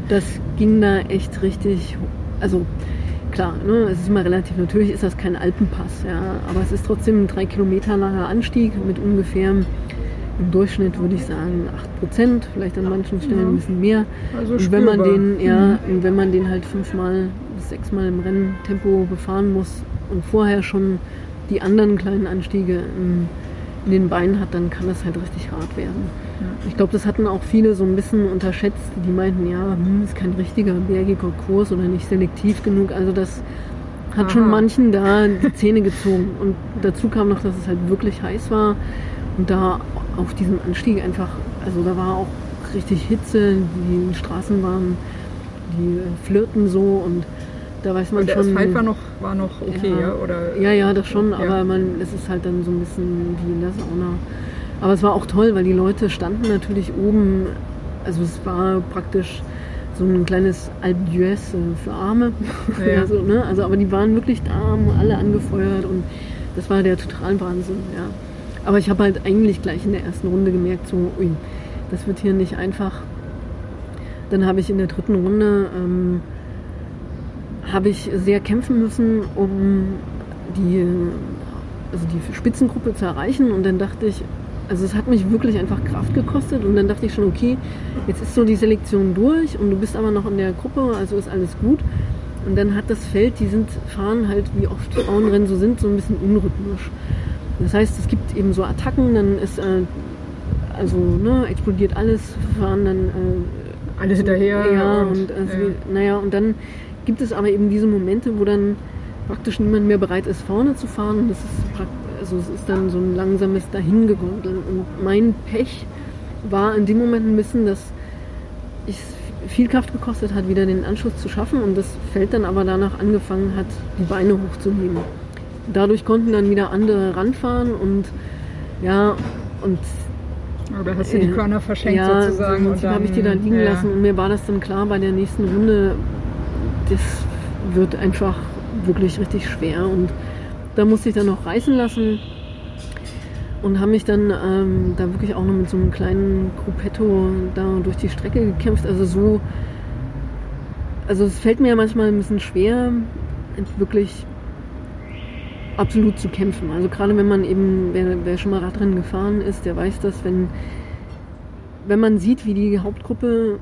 Das ging da echt richtig, also klar, ne, es ist immer relativ, natürlich ist das kein Alpenpass, ja, aber es ist trotzdem ein drei Kilometer langer Anstieg mit ungefähr im Durchschnitt würde ich sagen 8 Prozent, vielleicht an manchen Stellen ein bisschen mehr. Also und wenn man den, ja, und wenn man den halt fünfmal bis sechsmal im Renntempo befahren muss und vorher schon die anderen kleinen Anstiege in, in den Beinen hat, dann kann das halt richtig hart werden. Ich glaube, das hatten auch viele so ein bisschen unterschätzt, die meinten, ja, hm, ist kein richtiger bergiger Kurs oder nicht selektiv genug. Also das hat Aha. schon manchen da die Zähne gezogen. Und dazu kam noch, dass es halt wirklich heiß war und da auf diesem Anstieg einfach, also da war auch richtig Hitze, die Straßen waren, die äh, flirten so und da weiß man der schon. Asphalt war noch, war noch okay, ja? Oder, Ja, ja, das schon, Ja. aber man, es ist halt dann so ein bisschen wie in der Sauna. Aber es war auch toll, weil die Leute standen natürlich oben, also es war praktisch so ein kleines äh, für Arme. Ja, <laughs> ja. also, ne? also, aber die waren wirklich da, haben alle angefeuert und das war der total Wahnsinn, ja. Aber ich habe halt eigentlich gleich in der ersten Runde gemerkt, so, ui, das wird hier nicht einfach. Dann habe ich in der dritten Runde ähm, habe ich sehr kämpfen müssen, um die, also die Spitzengruppe zu erreichen. Und dann dachte ich, also es hat mich wirklich einfach Kraft gekostet. Und dann dachte ich schon, okay, jetzt ist so die Selektion durch und du bist aber noch in der Gruppe, also ist alles gut. Und dann hat das Feld, die sind, fahren halt, wie oft Frauenrennen so sind, so ein bisschen unrhythmisch. Das heißt, es gibt eben so Attacken, dann ist, äh, also, ne, explodiert alles, fahren dann äh, Alle hinterher. ja, und- und, ja. naja, und dann gibt es aber eben diese Momente, wo dann praktisch niemand mehr bereit ist, vorne zu fahren. Und das ist also es ist dann so ein langsames Dahingegondel. Und mein Pech war in dem Moment ein bisschen, dass es viel Kraft gekostet hat, wieder den Anschluss zu schaffen und das Feld dann aber danach angefangen hat, die Beine hochzuheben. Dadurch konnten dann wieder andere ranfahren und ja, und Oder hast du die äh, Körner verschenkt ja, sozusagen? Prinzip habe ich die da liegen ja. lassen und mir war das dann klar bei der nächsten Runde, das wird einfach wirklich richtig schwer und da musste ich dann noch reißen lassen und habe mich dann ähm, da wirklich auch noch mit so einem kleinen Gruppetto da durch die Strecke gekämpft. Also so, also es fällt mir ja manchmal ein bisschen schwer, wirklich absolut zu kämpfen. Also gerade wenn man eben, wer, wer schon mal Radrennen gefahren ist, der weiß das, wenn, wenn man sieht, wie die Hauptgruppe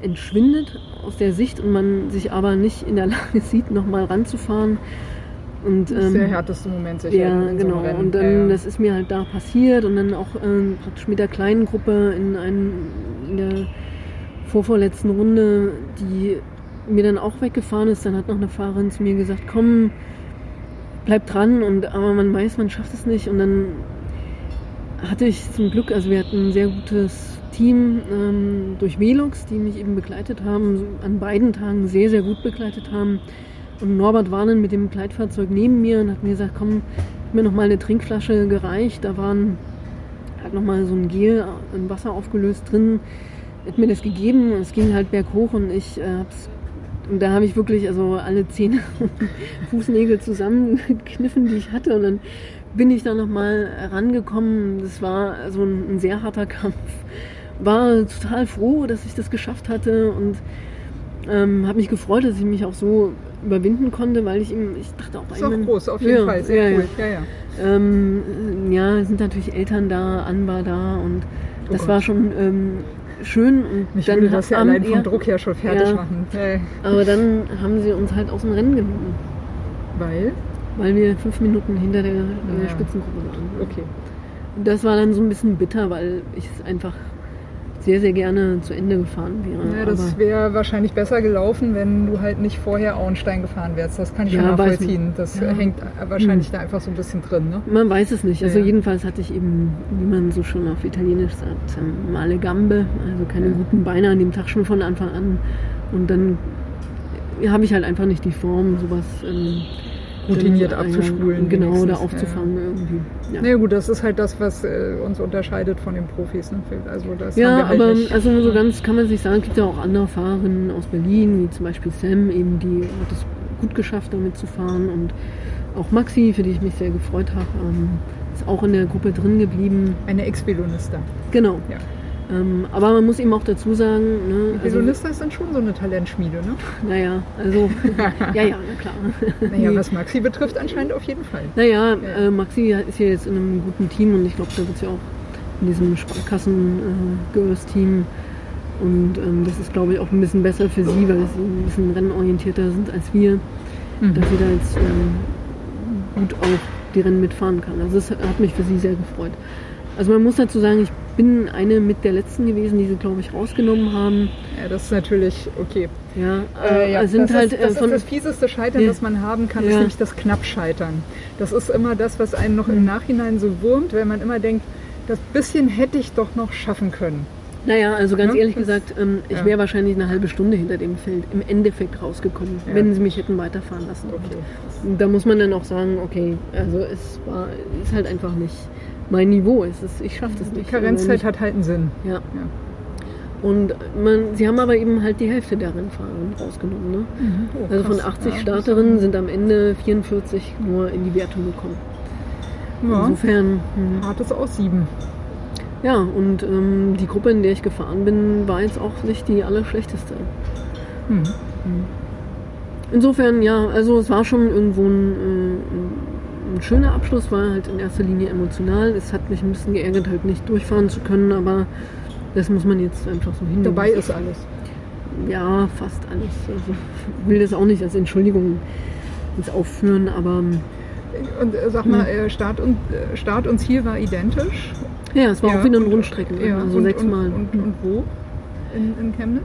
entschwindet aus der Sicht und man sich aber nicht in der Lage sieht, nochmal ranzufahren. Und, Das ist der ähm, härteste Moment sicher ja, so genau. Rennen. Und dann, ja, ja. das ist mir halt da passiert und dann auch ähm, praktisch mit der kleinen Gruppe in, einem, in der vorvorletzten Runde, die mir dann auch weggefahren ist. Dann hat noch eine Fahrerin zu mir gesagt, komm, bleib dran. Und aber man weiß, man schafft es nicht. Und dann hatte ich zum Glück, also wir hatten ein sehr gutes Team ähm, durch Velux, die mich eben begleitet haben, an beiden Tagen sehr, sehr gut begleitet haben. Und Norbert war dann mit dem Begleitfahrzeug neben mir und hat mir gesagt, komm, mir noch mal eine Trinkflasche gereicht. Da waren hat noch mal so ein Gel in Wasser aufgelöst drin. Hat mir das gegeben. Es ging halt berghoch und ich äh, hab's und da habe ich wirklich also alle Zähne <laughs> und Fußnägel zusammengekniffen, die ich hatte. Und dann bin ich da nochmal rangekommen. Das war so ein, ein sehr harter Kampf. War total froh, dass ich das geschafft hatte und ähm, habe mich gefreut, dass ich mich auch so überwinden konnte, weil ich ihm, ich dachte auch, Ist auch groß, auf jeden Ja, Fall. Sehr ja, cool. Ja, ja. ähm, ja, es sind natürlich Eltern da, Ann war da und Oh das Gott. war schon ähm, schön. Und Mich dann würde das ja allein vom ja, Druck her schon fertig Ja. machen. Äh, Aber dann haben sie uns halt aus dem Rennen genommen, weil? Weil wir fünf Minuten hinter der, der Ja. Spitzengruppe waren. Okay. Und das war dann so ein bisschen bitter, weil ich es einfach sehr, sehr gerne zu Ende gefahren wäre. Ja, das wäre wahrscheinlich besser gelaufen, wenn du halt nicht vorher Auenstein gefahren wärst. Das kann ich Ja, schon nachvollziehen. Das Ja. hängt wahrscheinlich da einfach so ein bisschen drin. Ne? man weiß es nicht. Also Ja. jedenfalls hatte ich eben, wie man so schon auf Italienisch sagt, ähm, male Gambe, also keine guten Beine an dem Tag schon von Anfang an. Und dann habe ich halt einfach nicht die Form, sowas ähm, routiniert abzuspulen. Genau, oder wenigstens. aufzufangen irgendwie. Ja. Na ja, gut, das ist halt das, was äh, uns unterscheidet von den Profis. Ne? Also das Ja, halt aber nicht. also so ganz kann man sich sagen, es gibt ja auch andere Fahrerinnen aus Berlin, wie zum Beispiel Sam, eben die hat es gut geschafft, damit zu fahren. Und auch Maxi, für die ich mich sehr gefreut habe, ähm, ist auch in der Gruppe drin geblieben. Eine Ex-Velonista. Genau. Ja. Ähm, aber man muss eben auch dazu sagen, ne, also, Velonista ist dann schon so eine Talentschmiede, ne? naja, also, <laughs> ja, ja, na klar. Naja, was <laughs> Maxi betrifft, anscheinend auf jeden Fall. Naja, Ja. äh, Maxi ist ja jetzt in einem guten Team und ich glaube, da wird sie auch in diesem Sparkassen-Girls-Team. und ähm, das ist, glaube ich, auch ein bisschen besser für sie, weil sie ein bisschen rennorientierter sind als wir, Mhm. dass sie da jetzt ähm, gut auch die Rennen mitfahren kann. Also das hat mich für sie sehr gefreut. Also man muss dazu sagen, ich bin eine mit der letzten gewesen, die sie, glaube ich, rausgenommen haben. Ja, das ist natürlich okay. Ja, Äh, äh, ja, sind das halt ist, das, äh, von ist das fieseste Scheitern, Ja. das man haben kann, Ja. ist nämlich das Knappscheitern. Das ist immer das, was einen noch im Nachhinein so wurmt, wenn man immer denkt, das bisschen hätte ich doch noch schaffen können. Naja, also ganz Ne? ehrlich gesagt, ähm, ich ja. wäre wahrscheinlich eine halbe Stunde hinter dem Feld im Endeffekt rausgekommen, Ja. wenn sie mich hätten weiterfahren lassen. Okay. Da muss man dann auch sagen, okay, also es war, ist halt einfach nicht mein Niveau. Es ist, ich schaffe das Die nicht. Karenzzeit Also hat halt einen Sinn. Ja. Ja. Und man, sie haben aber eben halt die Hälfte der Rennfahrer rausgenommen. Ne? Oh, Also von krass. 80 Ja, Starterinnen sind am Ende 44 nur in die Wertung gekommen. Ja, Insofern, hm. hartes Aussieben. ja, und ähm, die Gruppe, in der ich gefahren bin, war jetzt auch nicht die allerschlechteste. Hm. Insofern, ja, also es war schon irgendwo ein, äh, ein schöner Abschluss, war halt in erster Linie emotional. Es hat mich ein bisschen geärgert, halt nicht durchfahren zu können, aber das muss man jetzt einfach so hinnehmen. Dabei ist alles. Ja, fast alles. Also, ich will das auch nicht als Entschuldigung ins Aufführen, aber Und äh, sag mal, äh, Start, und, äh, Start und Ziel war identisch. ja, es war Ja, auch wieder ein und- Rundstrecken, Ja, also und, sechsmal. Und, und, und wo? In, in Chemnitz?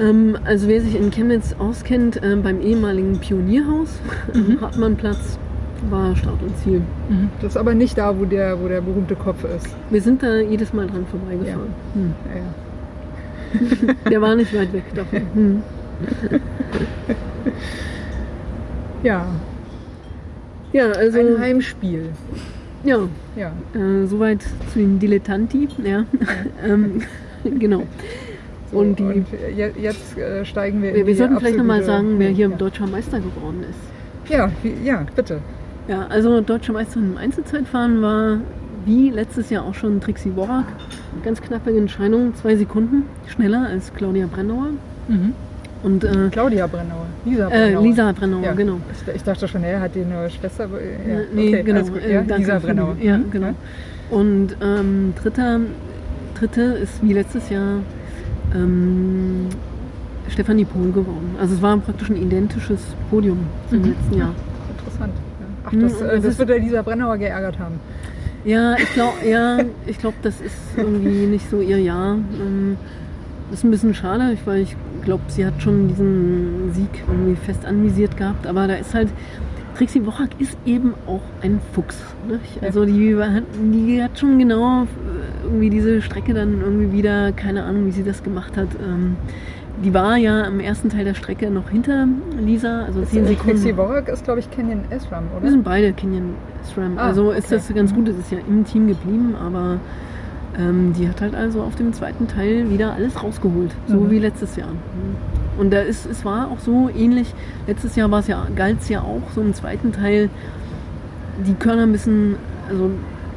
Ähm, also wer sich in Chemnitz auskennt, ähm, beim ehemaligen Pionierhaus, Mhm. Hartmannplatz, war Start und Ziel. Das ist aber nicht da, wo der, wo der berühmte Kopf ist. Wir sind da jedes Mal dran vorbeigefahren. Hm. Ja, ja. <laughs> <laughs> Der war nicht weit weg davon. <laughs> Hm. ja, Ja, also ein Heimspiel. ja, Ja. äh, soweit zu den Dilettanti. Ja. ähm, genau. So, Und die- je- jetzt äh, steigen wir in Wir, wir sollten vielleicht nochmal sagen, wer hier ja. deutscher Meister geworden ist. Ja, wie, ja, bitte. Ja, also deutsche Meisterin im Einzelzeitfahren war wie letztes Jahr auch schon Trixie Worak. Ganz knappe Entscheidung, zwei Sekunden schneller als Claudia Brennauer. Und äh, Claudia Brennauer. Lisa äh, Brennauer. Lisa Brennauer, Ja. genau. Ich, ich dachte schon, er hat die eine Schwester. äh, Ja. Äh, nee, okay, genau. gut. äh, Ja, danke Lisa Brennauer. Ja, Mhm. genau. Und ähm, dritter, dritte ist wie letztes Jahr ähm, Stefanie Pohl geworden. Also es war praktisch ein identisches Podium zum Mhm. letzten Jahr. Ja. Ach, Mhm, das, und äh, das das wird der Lisa Brennauer geärgert haben. Ja, ich glaube, ja, ich glaub, das ist irgendwie nicht so ihr Jahr. Ähm, das ist ein bisschen schade, weil ich glaube, sie hat schon diesen Sieg irgendwie fest anvisiert gehabt. Aber da ist halt, Trixie Wochak ist eben auch ein Fuchs. Nicht? Also die, die hat schon genau irgendwie diese Strecke dann irgendwie wieder, keine Ahnung, wie sie das gemacht hat. Ähm, die war ja im ersten Teil der Strecke noch hinter Lisa, also äh, Trixie Sekunden. Worak ist, glaube ich, Canyon S-Ram, Wir oder? sind beide Kenyan SRAM. Ah, also ist okay. das ganz gut, es ist ja im Team geblieben, aber ähm, die hat halt also auf dem zweiten Teil wieder alles rausgeholt. So Mhm. wie letztes Jahr. Und da ist, es war auch so ähnlich. Letztes Jahr war es ja, galt es ja auch so im zweiten Teil, die Körner ein bisschen, also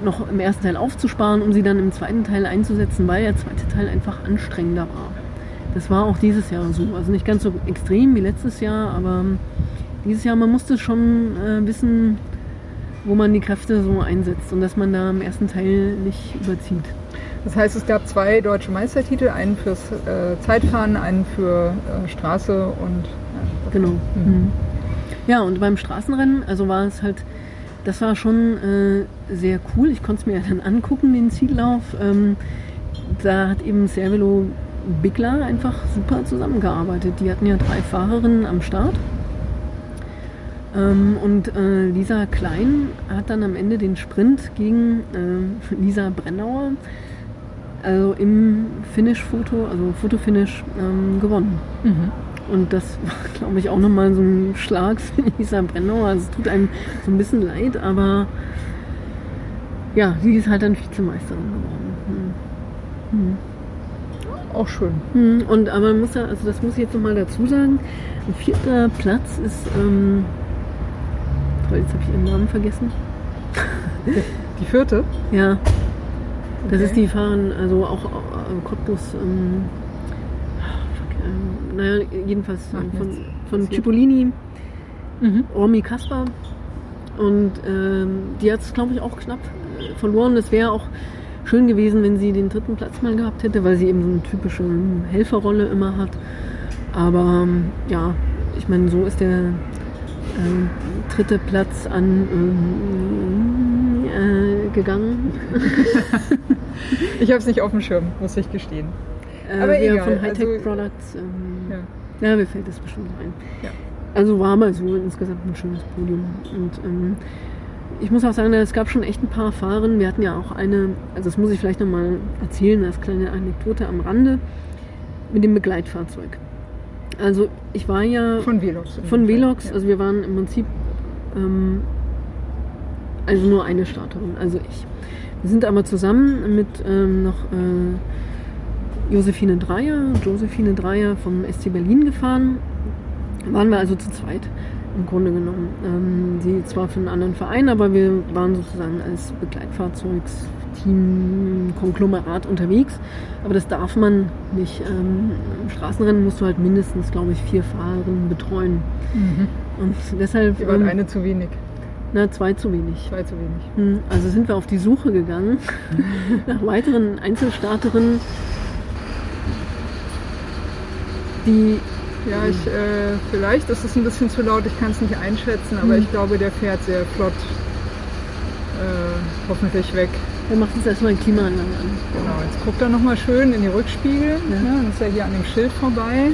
noch im ersten Teil aufzusparen, um sie dann im zweiten Teil einzusetzen, weil der zweite Teil einfach anstrengender war. Das war auch dieses Jahr so. Also nicht ganz so extrem wie letztes Jahr, aber dieses Jahr, man musste schon äh, wissen, wo man die Kräfte so einsetzt und dass man da im ersten Teil nicht überzieht. Das heißt, es gab zwei deutsche Meistertitel, einen fürs äh, Zeitfahren, einen für äh, Straße und Genau. Mhm. Mhm. Ja, und beim Straßenrennen, also war es halt, das war schon äh, sehr cool. Ich konnte es mir ja dann angucken, den Ziellauf. Ähm, da hat eben Cervelo Bigler einfach super zusammengearbeitet. Die hatten ja drei Fahrerinnen am Start. Ähm, und äh, Lisa Klein hat dann am Ende den Sprint gegen äh, Lisa Brennauer, also im Finish-Foto, also Fotofinish, ähm, gewonnen. Mhm. Und das war, glaube ich, auch nochmal so ein Schlag für Lisa Brennauer. Also es tut einem so ein bisschen leid, aber ja, sie ist halt dann Vizemeisterin geworden. Hm. Hm. Auch schön. Hm, Und aber man muss ja, also das muss ich jetzt nochmal dazu sagen, ein vierter Platz ist, ähm, toll, jetzt habe ich ihren Namen vergessen. Die vierte? Ja, das Okay. ist die fahren, also auch äh, Cottbus, ähm, naja, jedenfalls Macht von, von. Cipollini, Mhm. Romy Kasper. Und ähm, die hat es, glaube ich, auch knapp äh, verloren. Es wäre auch schön gewesen, wenn sie den dritten Platz mal gehabt hätte, weil sie eben so eine typische Helferrolle immer hat. Aber ähm, ja, ich meine, so ist der ähm, dritte Platz an ähm, äh, gegangen. <laughs> Ich habe es nicht auf dem Schirm, muss ich gestehen. Äh, Aber egal, von Hightech also- Products. Ähm, Ja. ja. mir fällt das bestimmt ein. Ja. Also war mal so insgesamt ein schönes Podium. Und ähm, ich muss auch sagen, es gab schon echt ein paar Fahrerinnen. Wir hatten ja auch eine, also das muss ich vielleicht nochmal erzählen, als kleine Anekdote am Rande, mit dem Begleitfahrzeug. Also ich war ja Von Velox. von. Velox, Ja. also wir waren im Prinzip ähm, also nur eine Starterin, also ich. Wir sind aber zusammen mit ähm, noch äh, Josephine Dreier, Josephine Dreier vom SC Berlin gefahren. Waren wir also zu zweit im Grunde genommen. Ähm, sie zwar für einen anderen Verein, aber wir waren sozusagen als Begleitfahrzeugsteam, Konglomerat unterwegs. Aber das darf man nicht. Ähm, Im Straßenrennen musst du halt mindestens, glaube ich, vier Fahrerinnen betreuen. Mhm. Und deshalb, Ihr wart ähm, eine zu wenig, na, zwei zu wenig. zwei zu wenig. Hm, Also sind wir auf die Suche gegangen <laughs> nach weiteren Einzelstarterinnen, die Ja, ich, äh, vielleicht ist es ein bisschen zu laut, ich kann es nicht einschätzen, aber Mhm. ich glaube, der fährt sehr flott äh, hoffentlich weg. wir machen uns erstmal die Klimaanlage an. Genau, jetzt guckt er nochmal schön in die Rückspiegel. Ja. Ja. dann ist er hier an dem Schild vorbei.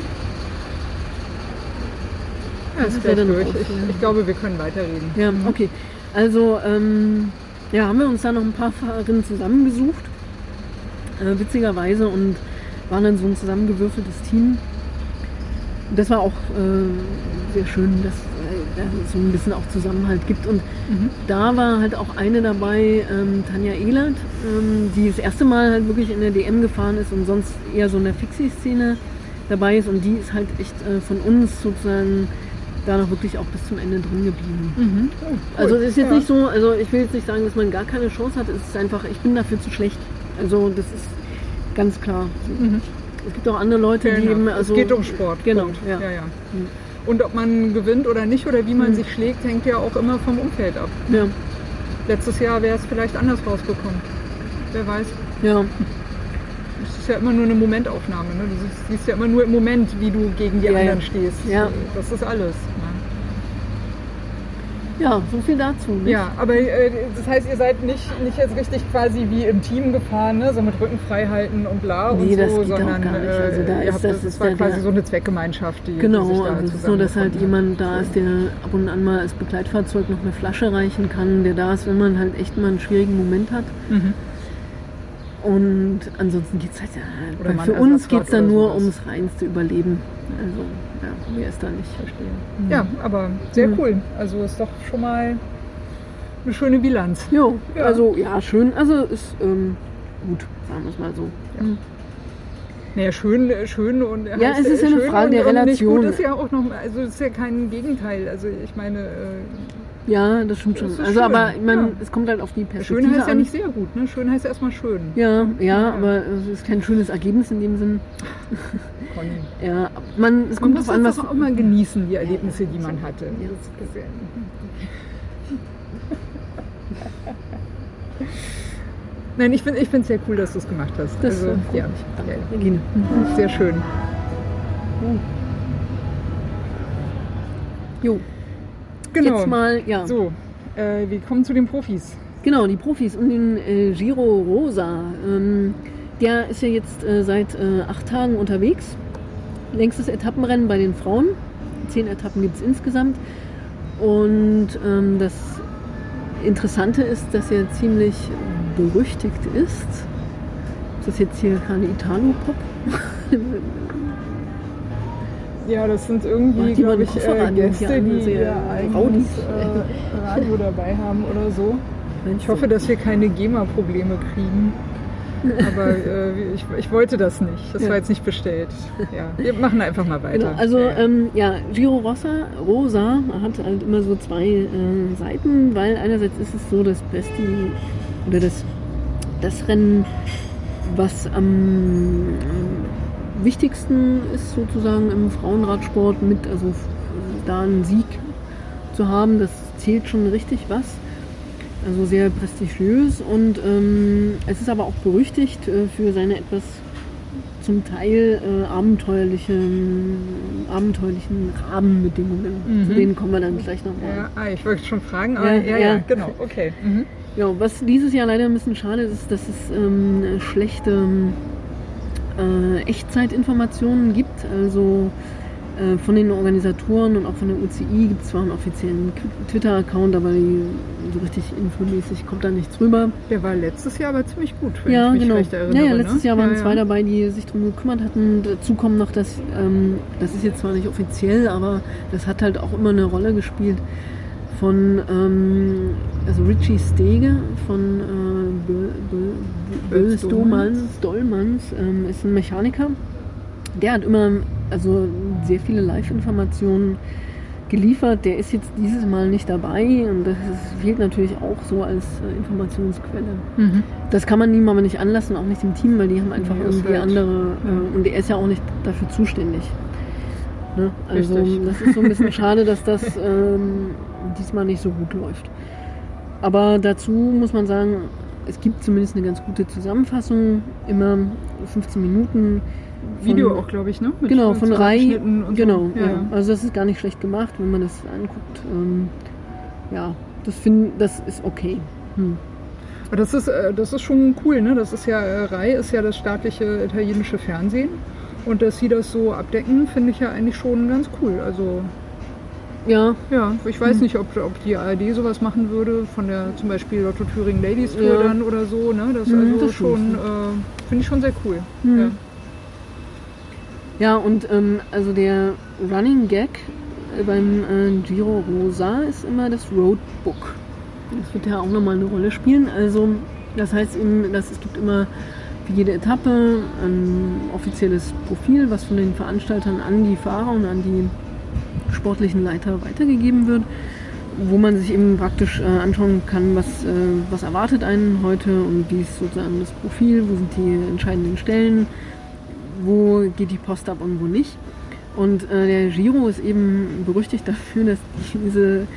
Ja, ist gleich dann durch. Ich, ja. ich glaube, wir können weiterreden. Ja, okay. Also, ähm, ja, haben wir uns da noch ein paar Fahrerinnen zusammengesucht. Äh, witzigerweise und waren dann so ein zusammengewürfeltes Team. Und das war auch äh, sehr schön, dass äh, da es so ein bisschen auch Zusammenhalt gibt. Und Mhm. da war halt auch eine dabei, ähm, Tanja Ehlert, ähm, die das erste Mal halt wirklich in der DM gefahren ist und sonst eher so in der Fixie-Szene dabei ist. Und die ist halt echt äh, von uns sozusagen da noch wirklich auch bis zum Ende drin geblieben. Mhm. Oh, cool. Also es ist jetzt Ja. nicht so, also ich will jetzt nicht sagen, dass man gar keine Chance hat. Es ist einfach, ich bin dafür zu schlecht. Also das ist ganz klar. Mhm. Es gibt auch andere Leute, die Genau. eben, also es geht um Sport. Genau, ja. Ja, ja. Und ob man gewinnt oder nicht oder wie man Mhm. sich schlägt, hängt ja auch immer vom Umfeld ab. Ja, Letztes Jahr wäre es vielleicht anders rausgekommen. Wer weiß. ja, Es ist ja immer nur eine Momentaufnahme. Ne? Du siehst, ja immer nur im Moment, wie du gegen die Ja, anderen stehst. Ja. Das ist alles. Ne? Ja, so viel dazu. Nicht? Ja, aber äh, das heißt, ihr seid nicht, nicht jetzt richtig quasi wie im Team gefahren, ne? so mit Rücken frei halten und bla Nee, und das so, geht auch sondern gar nicht. äh, Also da ist habt, das- das, ist war der- quasi so eine Zweckgemeinschaft, die, die sich Genau, da also es ist so, dass halt jemand da ist, der ab und an mal als Begleitfahrzeug noch eine Flasche reichen kann, der da ist, wenn man halt echt mal einen schwierigen Moment hat. hat. Mhm. Und ansonsten geht es halt ja, Oder für uns geht es dann nur sowas. ums reinste Überleben. Also, ja, mehr ist da nicht. Verstehe. Ja, aber sehr Mhm. cool. Also ist doch schon mal eine schöne Bilanz. Jo, Ja. also ja, schön. Also ist ähm, gut, sagen wir es mal so. Ja. Naja, schön, schön und Ja, heißt, es ist ja eine Frage der Relation. gut ist ja auch noch, also es ist ja kein Gegenteil. Also ich meine, äh, Ja, das stimmt Das schon. ist Also, schön, aber meine, ja. es kommt halt auf die Perspektive schön heißt ja an. nicht sehr gut, ne? Schön heißt erstmal schön. Ja, ja, Ja. aber es ist kein schönes Ergebnis in dem Sinn. Conny. <laughs> Ja, man, es Man kommt muss drauf an, das was. auch mal genießen, die Erlebnisse, die man hatte. Ja. Das ist ja- <laughs> Nein, ich finde es ich sehr cool, dass du es gemacht hast. Das also, freut ja. Danke, Regine. sehr schön. Jo, Genau. jetzt mal, ja. So, äh, wir kommen zu den Profis. Genau, die Profis und den äh, Giro Rosa. Ähm, der ist ja jetzt äh, seit äh, acht Tagen unterwegs. Längstes Etappenrennen bei den Frauen. Zehn Etappen gibt es insgesamt. Und ähm, das Interessante ist, dass er ziemlich berüchtigt ist. Ist das jetzt hier keine Italo-Pop? <laughs> Ja, das sind irgendwie, glaube ich, äh, Gäste, die sehr ihr eigenes äh, Radio dabei haben oder so. Ich hoffe, dass wir keine GEMA-Probleme kriegen. Aber <laughs> äh, ich, ich wollte das nicht. Das Ja. war jetzt nicht bestellt. Ja, wir machen einfach mal weiter. Genau, also Ja. ähm, ja, Giro Rossa, Rosa hat halt immer so zwei äh, Seiten, weil einerseits ist es so, dass Besti oder das, das Rennen, was am wichtigsten ist sozusagen im Frauenradsport mit, also da einen Sieg zu haben, das zählt schon richtig was. Also sehr prestigiös und ähm, es ist aber auch berüchtigt äh, für seine etwas zum Teil äh, abenteuerlichen, abenteuerlichen Rahmenbedingungen. Mhm. Zu denen kommen wir dann gleich nochmal. ja, ah, ich wollte schon fragen, aber Ja, ja, ja, ja. genau, okay. Mhm. Ja, was dieses Jahr leider ein bisschen schade ist, ist, dass es ähm, schlechte äh, Echtzeitinformationen gibt. Also äh, von den Organisatoren und auch von der UCI gibt es zwar einen offiziellen Twitter-Account, aber die, so richtig infomäßig kommt da nichts rüber. Der war letztes Jahr aber ziemlich gut, wenn Ja, ich mich genau. recht erinnere. Ja, ja, letztes ne? Jahr waren ja, zwei dabei, die sich darum gekümmert hatten. Dazu kommt noch, dass, ähm, das ist jetzt zwar nicht offiziell, aber das hat halt auch immer eine Rolle gespielt von ähm, also Richie Stege von äh, Bö- Bö- Bö- Bös Dollmanns, Dollmanns ähm, ist ein Mechaniker. Der hat immer also sehr viele Live-Informationen geliefert. Der ist jetzt dieses Mal nicht dabei und das ist, fehlt natürlich auch so als äh, Informationsquelle. Mhm. Das kann man ihm aber nicht anlassen, auch nicht dem Team, weil die haben einfach Nee, irgendwie andere äh, und er ist ja auch nicht dafür zuständig. Ne? Also Richtig. das ist so ein bisschen schade, dass das ähm, diesmal nicht so gut läuft. Aber dazu muss man sagen, es gibt zumindest eine ganz gute Zusammenfassung, immer 15 Minuten. von- Video auch, glaube ich, ne? Mit Genau, von Rai. Genau, so. ja. Ja. Also das ist gar nicht schlecht gemacht, wenn man das anguckt. Ähm, ja, das finde das ist okay. Hm. Das ist, äh, das ist schon cool, ne? Das ist ja, äh, Rai ist ja das staatliche italienische Fernsehen. Und dass sie das so abdecken, finde ich ja eigentlich schon ganz cool. Also, Ja, ja, ich weiß Hm. nicht, ob, ob die ARD sowas machen würde, von der zum Beispiel Lotto Thüringen Ladies Tour Ja. dann oder so, ne? Das Hm, also das schon, äh, finde ich schon sehr cool. Hm. Ja. Ja, und ähm, also der Running Gag beim äh, Giro Rosa ist immer das Roadbook. Das wird ja auch nochmal eine Rolle spielen. Also das heißt eben, dass es gibt immer für jede Etappe ein offizielles Profil, was von den Veranstaltern an die Fahrer und an die sportlichen Leiter weitergegeben wird, wo man sich eben praktisch äh, anschauen kann, was, äh, was erwartet einen heute und wie ist sozusagen das Profil, wo sind die entscheidenden Stellen, wo geht die Post ab und wo nicht. Und äh, der Giro ist eben berüchtigt <laughs> dafür, dass diese,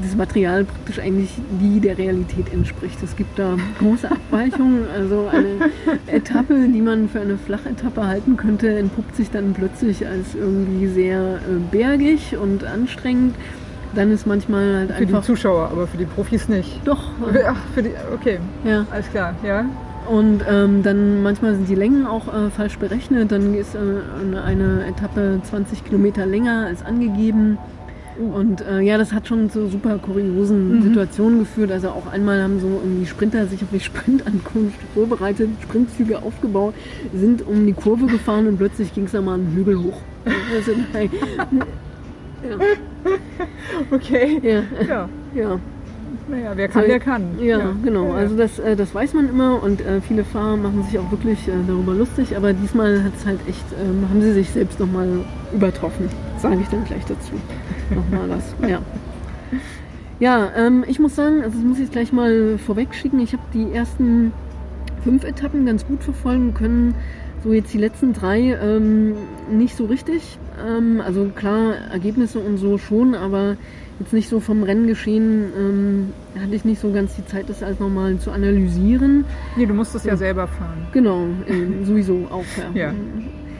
dieses Material praktisch eigentlich nie der Realität entspricht. Es gibt da große Abweichungen. Also eine Etappe, die man für eine Flachetappe halten könnte, entpuppt sich dann plötzlich als irgendwie sehr äh, bergig und anstrengend. Dann ist manchmal halt Für die einfach Zuschauer, aber für die Profis nicht. doch. Ach, für die, okay, Ja. alles klar, ja. Und ähm, dann manchmal sind die Längen auch äh, falsch berechnet. Dann ist äh, eine Etappe 20 Kilometer länger als angegeben. Und äh, ja, das hat schon zu super kuriosen Mhm. Situationen geführt. Also auch einmal haben so irgendwie Sprinter sich auf die <laughs> Sprintankunft vorbereitet, Sprintzüge aufgebaut, sind um die Kurve gefahren und plötzlich ging es da mal einen Hügel hoch. Also, nein. <laughs> Okay. ja, Ja, ja. naja, wer kann, der kann. Ja, genau. Ja, ja. Also das, äh, das weiß man immer und äh, viele Fahrer machen sich auch wirklich äh, darüber lustig, aber diesmal hat es halt echt, ähm, haben sie sich selbst nochmal übertroffen. Sage ich dann gleich dazu. Nochmal das. Ja. Ja, ähm, ich muss sagen, also das muss ich jetzt gleich mal vorweg schicken. Ich habe die ersten fünf Etappen ganz gut verfolgen können. So jetzt die letzten drei ähm, nicht so richtig. Ähm, also klar, Ergebnisse und so schon, aber jetzt nicht so vom Renngeschehen ähm, hatte ich nicht so ganz die Zeit, das alles nochmal zu analysieren. Nee, du musst es ja Ja. selber fahren. Genau, äh, sowieso auch. Ja. Ja.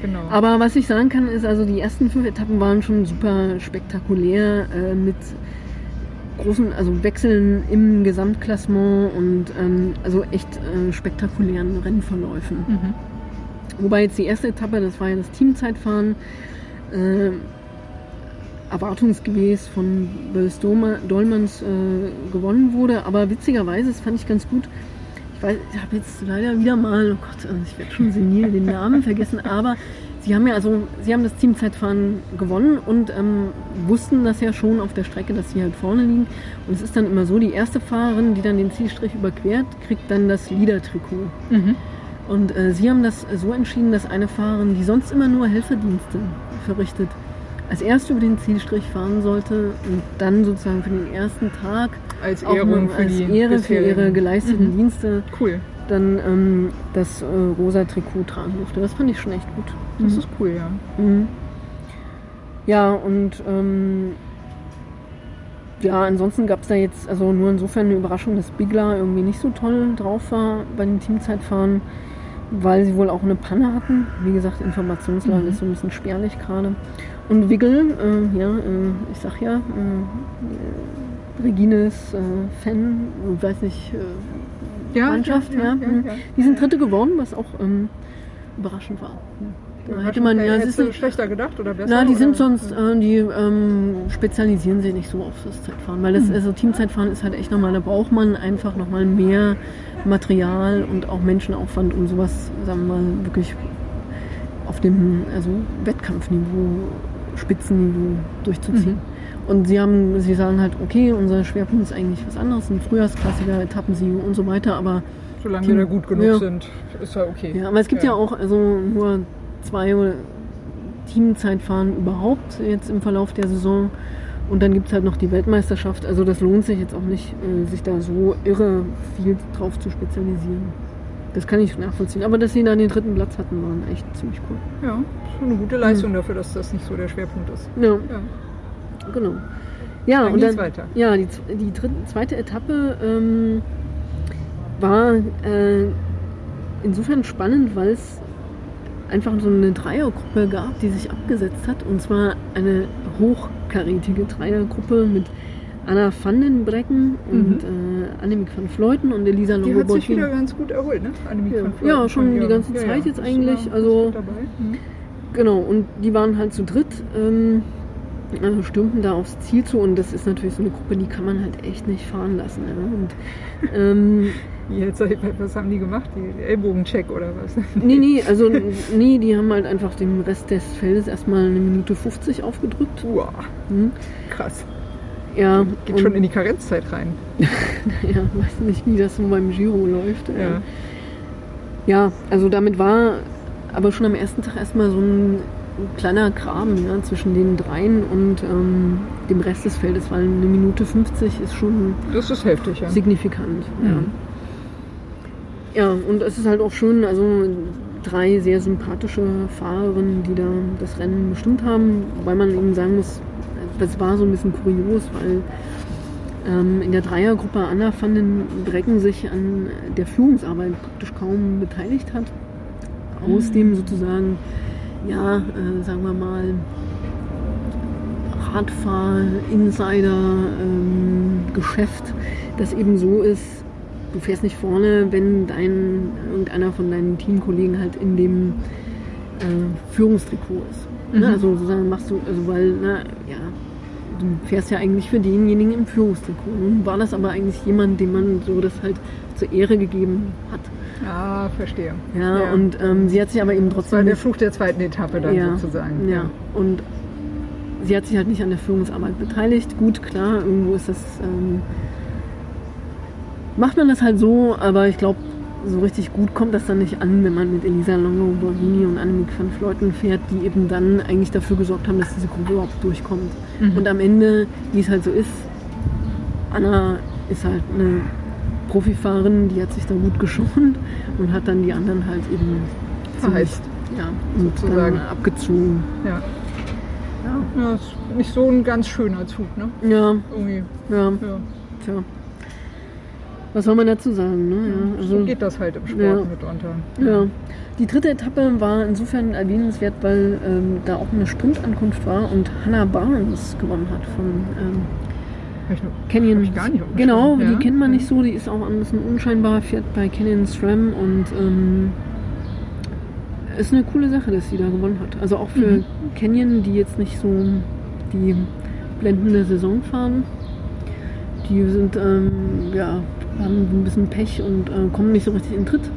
Genau. Aber was ich sagen kann, ist also die ersten fünf Etappen waren schon super spektakulär äh, mit großen, also Wechseln im Gesamtklassement und ähm, also echt äh, spektakulären Rennverläufen. mhm. Wobei jetzt die erste Etappe, das war ja das Teamzeitfahren, äh, erwartungsgemäß von Bös Dolmans äh, gewonnen wurde. Aber witzigerweise, das fand ich ganz gut. Ich weiß, ich habe jetzt leider wieder mal, oh Gott, also ich werde schon senil, den Namen vergessen, aber Sie haben ja also, Sie haben das Teamzeitfahren gewonnen und ähm, wussten das ja schon auf der Strecke, dass Sie halt vorne liegen. Und es ist dann immer so, die erste Fahrerin, die dann den Zielstrich überquert, kriegt dann das Leader-Trikot. Mhm. Und äh, Sie haben das so entschieden, dass eine Fahrerin, die sonst immer nur Helferdienste verrichtet, als erste über den Zielstrich fahren sollte und dann sozusagen für den ersten Tag Als Ehrung für als die Ehre für ihre geleisteten Mhm. Dienste Cool. dann ähm, das äh, rosa Trikot tragen durfte. Das fand ich schon echt gut. Das Mhm. ist cool, ja. Mhm. Ja, und ähm, ja, ansonsten gab es da jetzt also nur insofern eine Überraschung, dass Bigler irgendwie nicht so toll drauf war bei den Teamzeitfahren, weil sie wohl auch eine Panne hatten. Wie gesagt, Informationslage Mhm. ist so ein bisschen spärlich gerade. Und Wiggle, äh, ja, äh, ich sag ja, äh, Regines äh, Fan, weiß nicht, äh, Mannschaft, ja. mhm. Die sind Dritte geworden, was auch ähm, überraschend war. Da hätte man ja, es Hättest ist schlechter gedacht oder besser? na, die sind oder? sonst, äh, die ähm, spezialisieren sich nicht so auf das Zeitfahren, weil das, Hm. also Teamzeitfahren ist halt echt nochmal, da braucht man einfach nochmal mehr Material und auch Menschenaufwand, um sowas, sagen wir mal, wirklich auf dem also Wettkampfniveau, Spitzenniveau durchzuziehen. Mhm. Und sie haben, sie sagen halt, okay, unser Schwerpunkt ist eigentlich was anderes, ein Frühjahrsklassiker, Etappensiege und so weiter, aber Solange Team- wir da gut genug ja. sind, ist ja okay. ja, aber es gibt ja, auch also nur zwei Teamzeitfahren überhaupt jetzt im Verlauf der Saison. Und dann gibt es halt noch die Weltmeisterschaft. Also das lohnt sich jetzt auch nicht, äh, sich da so irre viel drauf zu spezialisieren. Das kann ich nachvollziehen. Aber dass sie da den dritten Platz hatten, waren echt ziemlich cool. Ja, schon eine gute Leistung dafür, dass das nicht so der Schwerpunkt ist. Ja, Ja. Genau. Ja, Dann und dann, weiter. Ja, die, die dritte, zweite Etappe ähm, war äh, insofern spannend, weil es einfach so eine Dreiergruppe gab, die sich abgesetzt hat. Und zwar eine hochkarätige Dreiergruppe mit Anna van den Brecken und äh, Annemiek van Vleuten und Elisa Mhm. Die hat sich wieder ganz gut erholt, ne? Annemiek Ja. van Vleuten Ja, schon die ganze Zeit jetzt ist eigentlich, also-. Mhm. Genau, und die waren halt zu dritt, ähm, also stürmten da aufs Ziel zu und das ist natürlich so eine Gruppe, die kann man halt echt nicht fahren lassen. Ja. Und, ähm, <laughs> Jetzt, was haben die gemacht? Die Ellbogencheck oder was? <laughs> nee, nee, also nee, die haben halt einfach dem Rest des Feldes erstmal eine Minute 50 aufgedrückt. Uah, Hm. krass. Ja, Geht schon in die Karenzzeit rein. <laughs> ja, weiß nicht, wie das so beim Giro läuft. Ja. Ja. Ja, also damit war aber schon am ersten Tag erstmal so ein kleiner Graben ja, zwischen den dreien und ähm, dem Rest des Feldes, weil eine Minute 50 ist schon Das ist heftig, ja. signifikant. Mhm. Ja. ja, und es ist halt auch schön, also drei sehr sympathische Fahrerinnen, die da das Rennen bestimmt haben, wobei man eben sagen muss, das war so ein bisschen kurios, weil ähm, in der Dreiergruppe Anna van den Brecken sich an der Führungsarbeit praktisch kaum beteiligt hat. Aus Mhm. dem sozusagen, ja, äh, sagen wir mal, Radfahr-Insider-Geschäft, das eben so ist, du fährst nicht vorne, wenn dein, irgendeiner von deinen Teamkollegen halt in dem äh, Führungstrikot ist. Mhm. Ne? Also sozusagen machst du, also weil, na, ja, du fährst ja eigentlich für denjenigen im Führungstrikot. Nun war das aber eigentlich jemand, dem man so das halt zur Ehre gegeben hat. Ah, verstehe. Ja, und ähm, sie hat sich aber eben das war trotzdem der Fluch der zweiten Etappe dann ja, sozusagen. Ja, und sie hat sich halt nicht an der Führungsarbeit beteiligt. Gut, klar, irgendwo ist das, ähm, macht man das halt so, aber ich glaube, so richtig gut kommt das dann nicht an, wenn man mit Elisa Longo Borghini und Annemiek van Vleuten fährt, die eben dann eigentlich dafür gesorgt haben, dass diese Gruppe überhaupt durchkommt. Mhm. Und am Ende, wie es halt so ist, Anna ist halt eine Profifahrerin, die hat sich da gut geschont und hat dann die anderen halt eben Verheizt. ja, Sozusagen. abgezogen. Ja. Ja. ja, ist nicht so ein ganz schöner Zug, ne? Ja, Irgendwie. ja, Ja. tja. Was soll man dazu sagen? Ne? Ja, also, so geht das halt im Sport ja. mitunter. ja. Die dritte Etappe war insofern erwähnenswert, weil ähm, da auch eine Sprintankunft war und Hannah Barnes gewonnen hat von ähm, Canyon. ich gar nicht genau, Schirm. die Ja. kennt man nicht so, die ist auch ein bisschen unscheinbar, fährt bei Canyon SRAM und ähm, ist eine coole Sache, dass sie da gewonnen hat. Also auch für Mhm. Canyon, die jetzt nicht so die blendende Saison fahren. Die sind, ähm, ja, haben ein bisschen Pech und äh, kommen nicht so richtig in Tritt.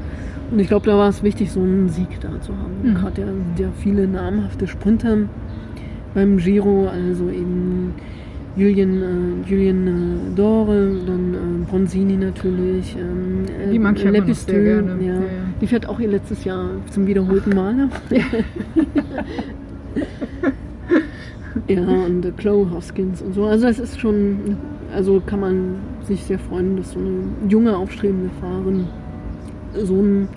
Und ich glaube, da war es wichtig, so einen Sieg da zu haben. Mhm. Gerade ja, ja viele namhafte Sprinter beim Giro, also eben Julien, äh, Julien äh, Dore, dann äh, Bronzini natürlich, ähm, äh, Die mag ich aber sehr gerne. Ja. Ja, ja. Die fährt auch ihr letztes Jahr zum wiederholten Male. <laughs> ja, und äh, Chloe Hoskins und so. Also das ist schon, also kann man sich sehr freuen, dass so eine junge, aufstrebende Fahrerin so einen,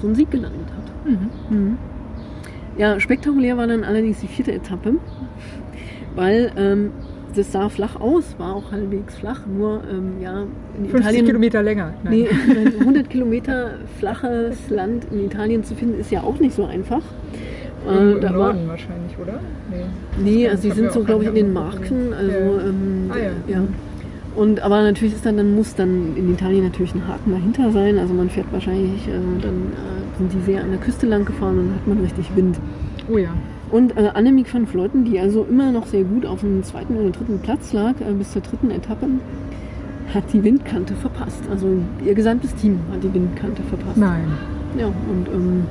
so einen Sieg gelandet hat. Mhm. Mhm. Ja, spektakulär war dann allerdings die vierte Etappe, weil ähm, das sah flach aus, war auch halbwegs flach, nur ähm, ja, in 50 Italien. Kilometer länger. Nein. Nee, <laughs> 100 Kilometer flaches Land in Italien zu finden, ist ja auch nicht so einfach. Äh, Im da war, wahrscheinlich, oder? Nee. nee, also sie sind so, glaube ich, in den Marken. Also, Ja. ähm, Ah, ja. ja. Und, aber natürlich ist dann, dann muss dann in Italien natürlich ein Haken dahinter sein. Also man fährt wahrscheinlich, äh, dann äh, sind die sehr an der Küste lang gefahren und dann hat man richtig Wind. Oh ja. Und äh, Annemiek van Vleuten, die also immer noch sehr gut auf dem zweiten oder dritten Platz lag, äh, bis zur dritten Etappe, hat die Windkante verpasst. Also ihr gesamtes Team hat die Windkante verpasst. Nein. Ja, und ähm,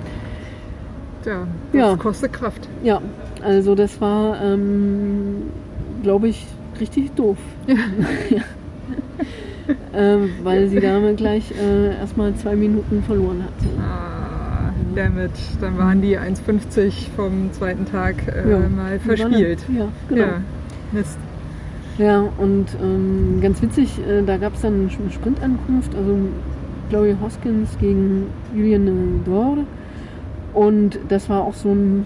Tja, das Ja. kostet Kraft. ja, also das war, ähm, glaube ich, richtig doof. Ja. <laughs> ähm, weil sie damit gleich äh, erstmal zwei Minuten verloren hat. Damit. Dann waren die 1,50 vom zweiten Tag äh, Ja. mal verspielt. Ja, genau. Ja. Mist. Ja, und ähm, ganz witzig, äh, da gab es dann eine Sprintankunft, also Chloe Hoskins gegen Julian Dore. Und das war auch so ein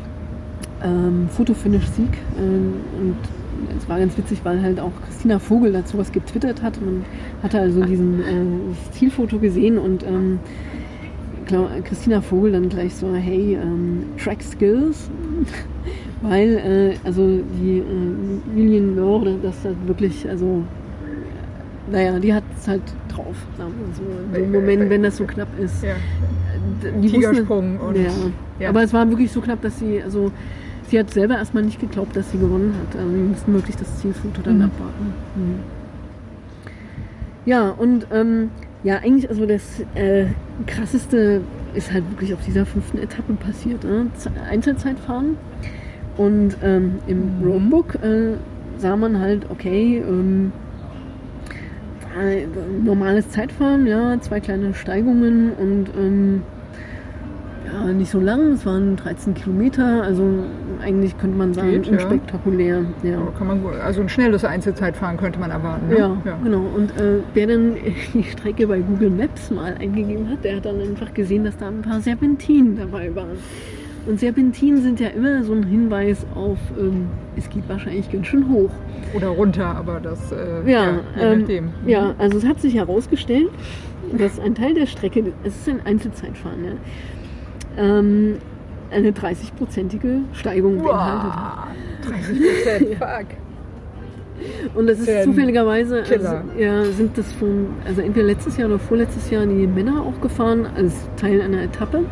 ähm, Fotofinish-Sieg. Ähm, und es war ganz witzig, weil halt auch Christina Vogel dazu was getwittert hat. Man hatte also diesen äh, das Zielfoto gesehen und ähm, Christina Vogel dann gleich so, hey, ähm, Track Skills. <laughs> Weil, äh, also die äh, Lilien Lorde, das halt wirklich, also, naja, die hat es halt drauf, sagen wir so. In dem Moment, wenn das so knapp ist. Ja. Die Tigersprung und- ja. ja. Aber es war wirklich so knapp, dass sie, also, sie hat selber erstmal nicht geglaubt, dass sie gewonnen hat. Also, wir mussten wirklich das Zielfoto dann Mhm. abwarten. Mhm. Ja, und ähm, ja, eigentlich, also das äh, krasseste ist halt wirklich auf dieser fünften Etappe passiert. Ne? Einzelzeitfahren. Und ähm, im Mhm. Roambook äh, sah man halt, okay, ähm, äh, normales Zeitfahren, ja, zwei kleine Steigungen und ähm, ja, nicht so lang, es waren 13 Kilometer, also eigentlich könnte man sagen, Geht, ja. unspektakulär. Ja. Aber Kann man, also ein schnelles Einzelzeitfahren könnte man erwarten. Ne? Ja, genau. Und äh, wer dann <laughs> die Strecke bei Google Maps mal eingegeben hat, der hat dann einfach gesehen, dass da ein paar Serpentinen dabei waren. Und Serpentinen sind ja immer so ein Hinweis auf, ähm, es geht wahrscheinlich ganz schön hoch. Oder runter, aber das, äh, Ja, je ähm, nachdem. ja, also es hat sich herausgestellt, dass ein Teil der Strecke, es ist ein Einzelzeitfahren, ja, ähm, eine 30-prozentige Steigung beinhaltet hat. Wow, 30 Prozent, fuck. Und das ist Ähm, zufälligerweise, also, ja, sind das von, also entweder letztes Jahr oder vorletztes Jahr die Männer auch gefahren als Teil einer Etappe.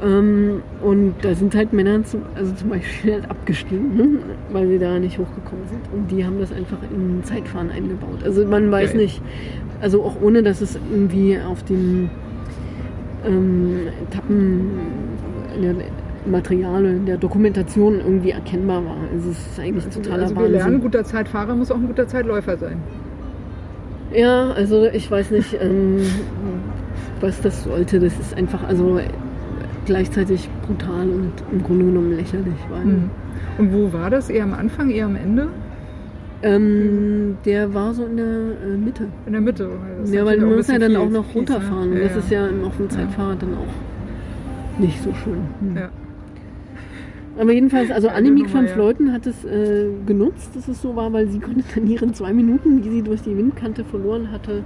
Ähm, und da sind halt Männer zum, also zum Beispiel halt abgestiegen, ne? weil sie da nicht hochgekommen sind. Und die haben das einfach in Zeitfahren eingebaut. Also man weiß Geil. nicht, also auch ohne, dass es irgendwie auf dem ähm, Etappen in der Material, in der Dokumentation irgendwie erkennbar war. Also es ist eigentlich totaler Also wir Wahnsinn. lernen, ein guter Zeitfahrer muss auch ein guter Zeitläufer sein. Ja, also ich weiß nicht, ähm, was das sollte. Das ist einfach also gleichzeitig brutal und im Grunde genommen lächerlich. Weil, Mhm. Und wo war das? Eher am Anfang, eher am Ende? Ähm, der war so in der äh, Mitte. In der Mitte. Das ist Ja, weil man muss ja dann viel- auch noch runterfahren. Ja, das ja. ist ja im- auf dem Zeitfahrrad dann auch nicht so schön. Hm. Ja. Aber jedenfalls, also Annemiek van ja. Vleuten hat es äh, genutzt, dass es so war, weil sie konnte dann ihren zwei Minuten, die sie durch die Windkante verloren hatte,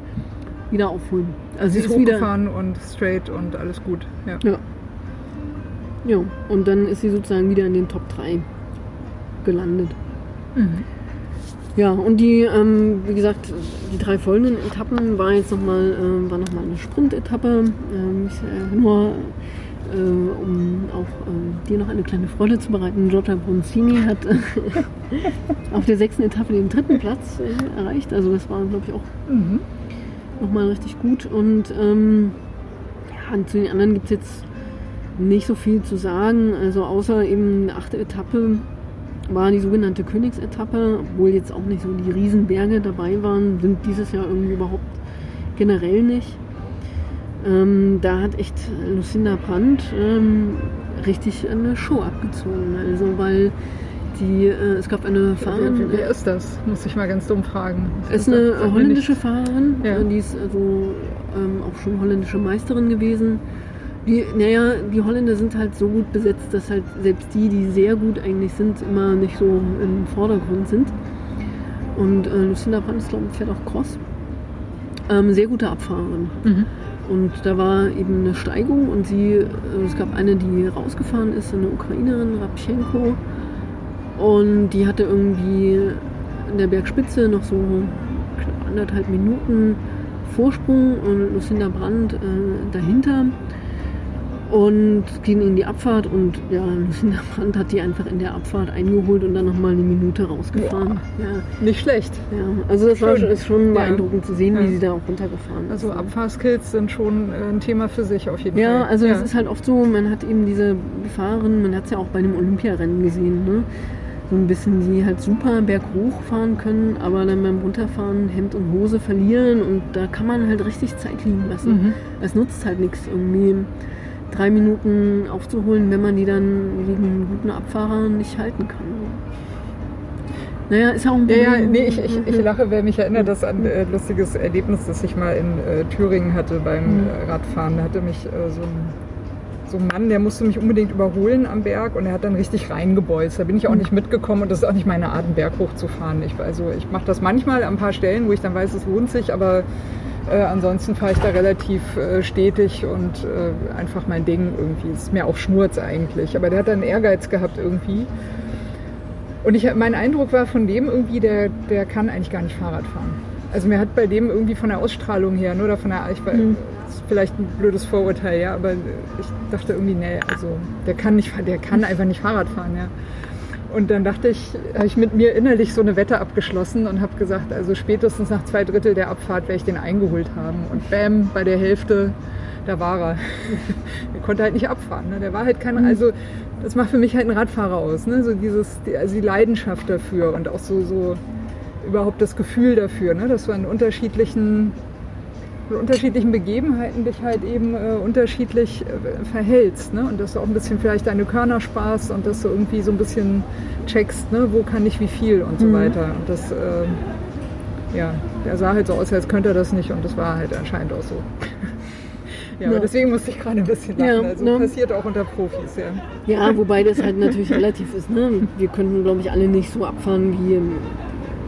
wieder aufholen. Also Sie ist ist wieder hochgefahren und straight und alles gut. Ja. Ja. Ja, und dann ist sie sozusagen wieder in den Top 3 gelandet. Mhm. Ja, und die, ähm, wie gesagt, die drei folgenden Etappen war jetzt nochmal, ähm, war noch mal eine Sprint-Etappe. Ähm, äh, nur äh, um auch äh, dir noch eine kleine Freude zu bereiten. Giorgia Bronzini hat äh, <laughs> auf der sechsten Etappe den dritten Platz äh, erreicht. Also das war, glaube ich, auch Mhm. nochmal richtig gut. Und ähm, ja, zu den anderen gibt es jetzt nicht so viel zu sagen. Also außer eben eine achte Etappe war die sogenannte Königsetappe, obwohl jetzt auch nicht so die Riesenberge dabei waren, sind dieses Jahr irgendwie überhaupt generell nicht. Ähm, da hat echt Lucinda Brandt ähm, richtig eine Show abgezogen. Also weil die, äh, es gab eine Fahrerin. Wer, wer, ist das? Muss ich mal ganz dumm fragen. Es ist eine holländische Fahrerin, ja. die ist also ähm, auch schon holländische Meisterin gewesen. Die, naja, die Holländer sind halt so gut besetzt, dass halt selbst die, die sehr gut eigentlich sind, immer nicht so im Vordergrund sind. Und äh, Lucinda Brandt ist, glaube ich, fährt auch Cross. Ähm, sehr gute Abfahrerin. Mhm. Und da war eben eine Steigung und sie, äh, es gab eine, die rausgefahren ist, eine Ukrainerin, Rapchenko. Und die hatte irgendwie in der Bergspitze noch so anderthalb Minuten Vorsprung und Lucinda Brandt äh, dahinter und ging in die Abfahrt und ja, <laughs> Lucinda Brandt hat die einfach in der Abfahrt eingeholt und dann nochmal eine Minute rausgefahren. Ja, ja. Nicht schlecht. Ja, also das Schön. war schon, ist schon beeindruckend zu sehen, wie sie da auch runtergefahren ist. Also Abfahrskills sind schon äh, ein Thema für sich auf jeden Fall. Ja, also es ist halt oft so, man hat eben diese Fahrerin, man hat es ja auch bei einem Olympiarennen gesehen, ne? so ein bisschen, die halt super berghoch fahren können, aber dann beim Runterfahren Hemd und Hose verlieren und da kann man halt richtig Zeit liegen lassen. Mhm. Es nutzt halt nichts irgendwie drei Minuten aufzuholen, wenn man die dann gegen guten Abfahrer nicht halten kann. Naja, ist ja auch ein Problem. Ja, ja, nee, ich, ich, ich lache, wer mich erinnert, das an ein äh, lustiges Erlebnis, das ich mal in äh, Thüringen hatte beim mhm. Radfahren. Da hatte mich äh, so ein so ein Mann, der musste mich unbedingt überholen am Berg und er hat dann richtig reingebolzt. Da bin ich auch nicht mitgekommen und das ist auch nicht meine Art, einen Berg hochzufahren. Ich, also ich mache das manchmal an ein paar Stellen, wo ich dann weiß, es lohnt sich, aber äh, ansonsten fahre ich da relativ äh, stetig und äh, einfach mein Ding irgendwie. Ist mir auch Schnurz eigentlich. Aber der hat dann Ehrgeiz gehabt irgendwie. Und ich, mein Eindruck war von dem irgendwie, der, der kann eigentlich gar nicht Fahrrad fahren. Also mir hat bei dem irgendwie von der Ausstrahlung her, nur ne, von der, ich, mhm ist vielleicht ein blödes Vorurteil, ja, aber ich dachte irgendwie, nee, also der kann nicht, der kann einfach nicht Fahrrad fahren, ja. Und dann dachte ich, habe ich mit mir innerlich so eine Wette abgeschlossen und habe gesagt, also spätestens nach zwei Drittel der Abfahrt werde ich den eingeholt haben. Und bam, bei der Hälfte, da war er. <laughs> er konnte halt nicht abfahren. Ne? Der war halt kein, mhm. also das macht für mich halt einen Radfahrer aus. Ne? So dieses, also die Leidenschaft dafür und auch so, so überhaupt das Gefühl dafür, ne? dass du an unterschiedlichen mit unterschiedlichen Begebenheiten dich halt eben äh, unterschiedlich äh, verhältst. Ne? Und dass du auch ein bisschen vielleicht deine Körner sparst und dass du irgendwie so ein bisschen checkst, ne? wo kann ich wie viel und so mhm. weiter. Und das, äh, ja, der sah halt so aus, als könnte er das nicht und das war halt anscheinend auch so. <laughs> ja, ja. deswegen musste ich gerade ein bisschen lachen. Ja, also ne? passiert auch unter Profis, ja. Ja, <laughs> wobei das halt natürlich relativ ist. Ne? Wir könnten, glaube ich, alle nicht so abfahren wie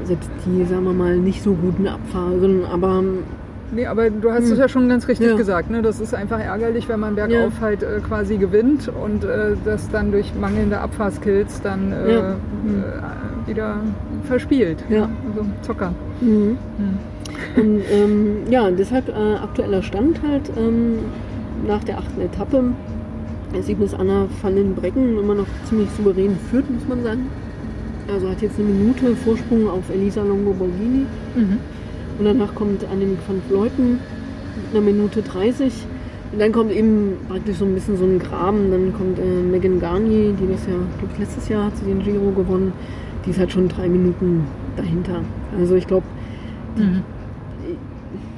selbst die, sagen wir mal, nicht so guten Abfahren, aber Nee, aber du hast hm. es ja schon ganz richtig ja. gesagt. Ne? Das ist einfach ärgerlich, wenn man bergauf ja. halt äh, quasi gewinnt und äh, das dann durch mangelnde Abfahrskills dann äh, ja. hm. wieder verspielt. Ja. Also Zocker. Mhm. Hm. Und ähm, ja, deshalb äh, aktueller Stand halt ähm, nach der achten Etappe. Ergebnis Anna van den Brecken immer noch ziemlich souverän führt, muss man sagen. Also hat jetzt eine Minute Vorsprung auf Elisa Longo Borghini. Mhm. Und danach kommt Annemie van Fleuten mit einer Minute 30. Und dann kommt eben praktisch so ein bisschen so ein Graben. Dann kommt äh, Megan Garnier, die das ja, glaube ich, letztes Jahr hat sie den Giro gewonnen. Die ist halt schon drei Minuten dahinter. Also ich glaube, mhm.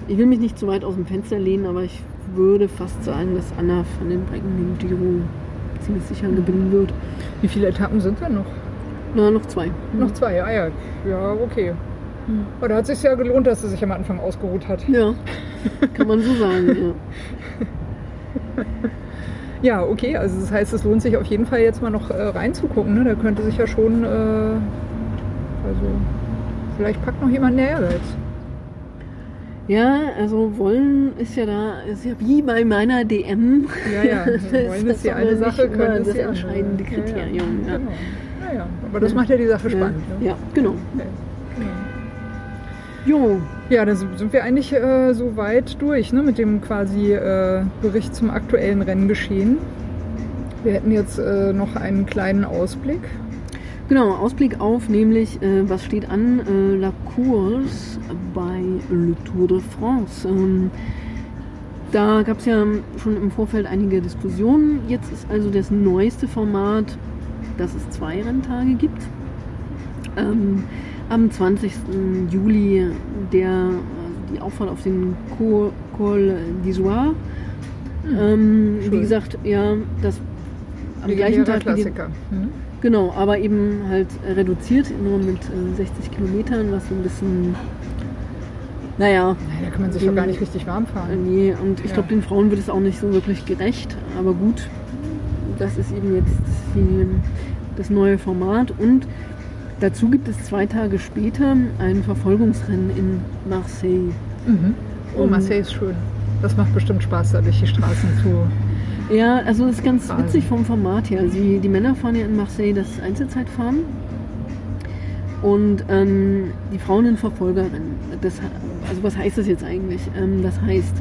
ich, ich will mich nicht zu weit aus dem Fenster lehnen, aber ich würde fast sagen, dass Anna von den Brecken den Giro ziemlich sicher gewinnen wird. Wie viele Etappen sind da noch? Na, noch zwei. Noch zwei, ja, ja. Ja, okay. Hm. Aber da hat es sich ja gelohnt, dass sie sich am Anfang ausgeruht hat. Ja, kann man so sagen, ja. <laughs> Ja, okay, also das heißt, es lohnt sich auf jeden Fall jetzt mal noch äh, reinzugucken. Ne? Da könnte sich ja schon, äh, also vielleicht packt noch jemand näher jetzt. Ja, also wollen ist ja da, ist ja wie bei meiner DM. Ja, ja, <laughs> wollen ist ja eine Sache, können ist das entscheidende Kriterium. Ja, ja. Genau. ja, ja. aber das macht ja die Sache spannend. Ja, ne? genau. genau. Jo. Ja, dann sind wir eigentlich äh, so weit durch ne, mit dem quasi äh, Bericht zum aktuellen Renngeschehen. Wir hätten jetzt äh, noch einen kleinen Ausblick. Genau, Ausblick auf nämlich, äh, was steht an, äh, La Course bei Le Tour de France. Ähm, da gab es ja schon im Vorfeld einige Diskussionen. Jetzt ist also das neueste Format, dass es zwei Renntage gibt. Ähm, am 20. Juli der, also die Auffahrt auf den Col, Col d'Isoire. Ähm, wie gesagt, ja, das am Legendärer gleichen Tag wie die, Klassiker. Mhm. Genau, aber eben halt äh, reduziert, nur mit äh, 60 Kilometern, was so ein bisschen, naja, Nein, da kann man sich Den- doch gar nicht richtig warm äh, fahren. nee, und ich Ja. glaube, den Frauen wird es auch nicht so wirklich gerecht, aber gut, das ist eben jetzt die, das neue Format und dazu gibt es zwei Tage später ein Verfolgungsrennen in Marseille. Mhm. Oh, Marseille ist schön. Das macht bestimmt Spaß, da durch die Straßen zu. Ja, also das ist ganz Wahnsinn. witzig vom Format her. Sie, die Männer fahren ja in Marseille das Einzelzeitfahren und ähm, die Frauen in Verfolgerrennen. Das, also was heißt das jetzt eigentlich? Ähm, das heißt,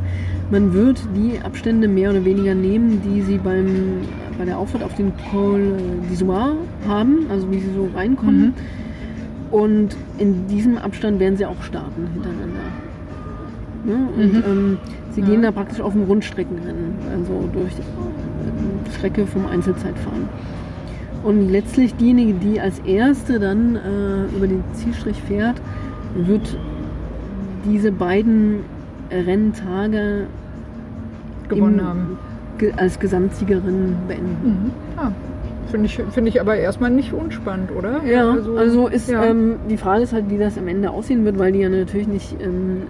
man wird die Abstände mehr oder weniger nehmen, die sie beim, bei der Auffahrt auf den Col d'Isoire haben, also wie sie so reinkommen. Mhm. Und in diesem Abstand werden sie auch starten hintereinander. Ne? Und Mhm. ähm, sie Ja. gehen da praktisch auf ein Rundstreckenrennen, also durch die äh, Strecke vom Einzelzeitfahren. Und letztlich diejenige, die als erste dann äh, über den Zielstrich fährt, wird diese beiden Renntage Gewonnen im- haben. ge als Gesamtsiegerin beenden. Mhm. Ja. Finde ich, finde ich aber erstmal nicht unspannend, oder? Ja, also, ist ja. ähm, die Frage ist halt, wie das am Ende aussehen wird, weil die ja natürlich nicht ähm,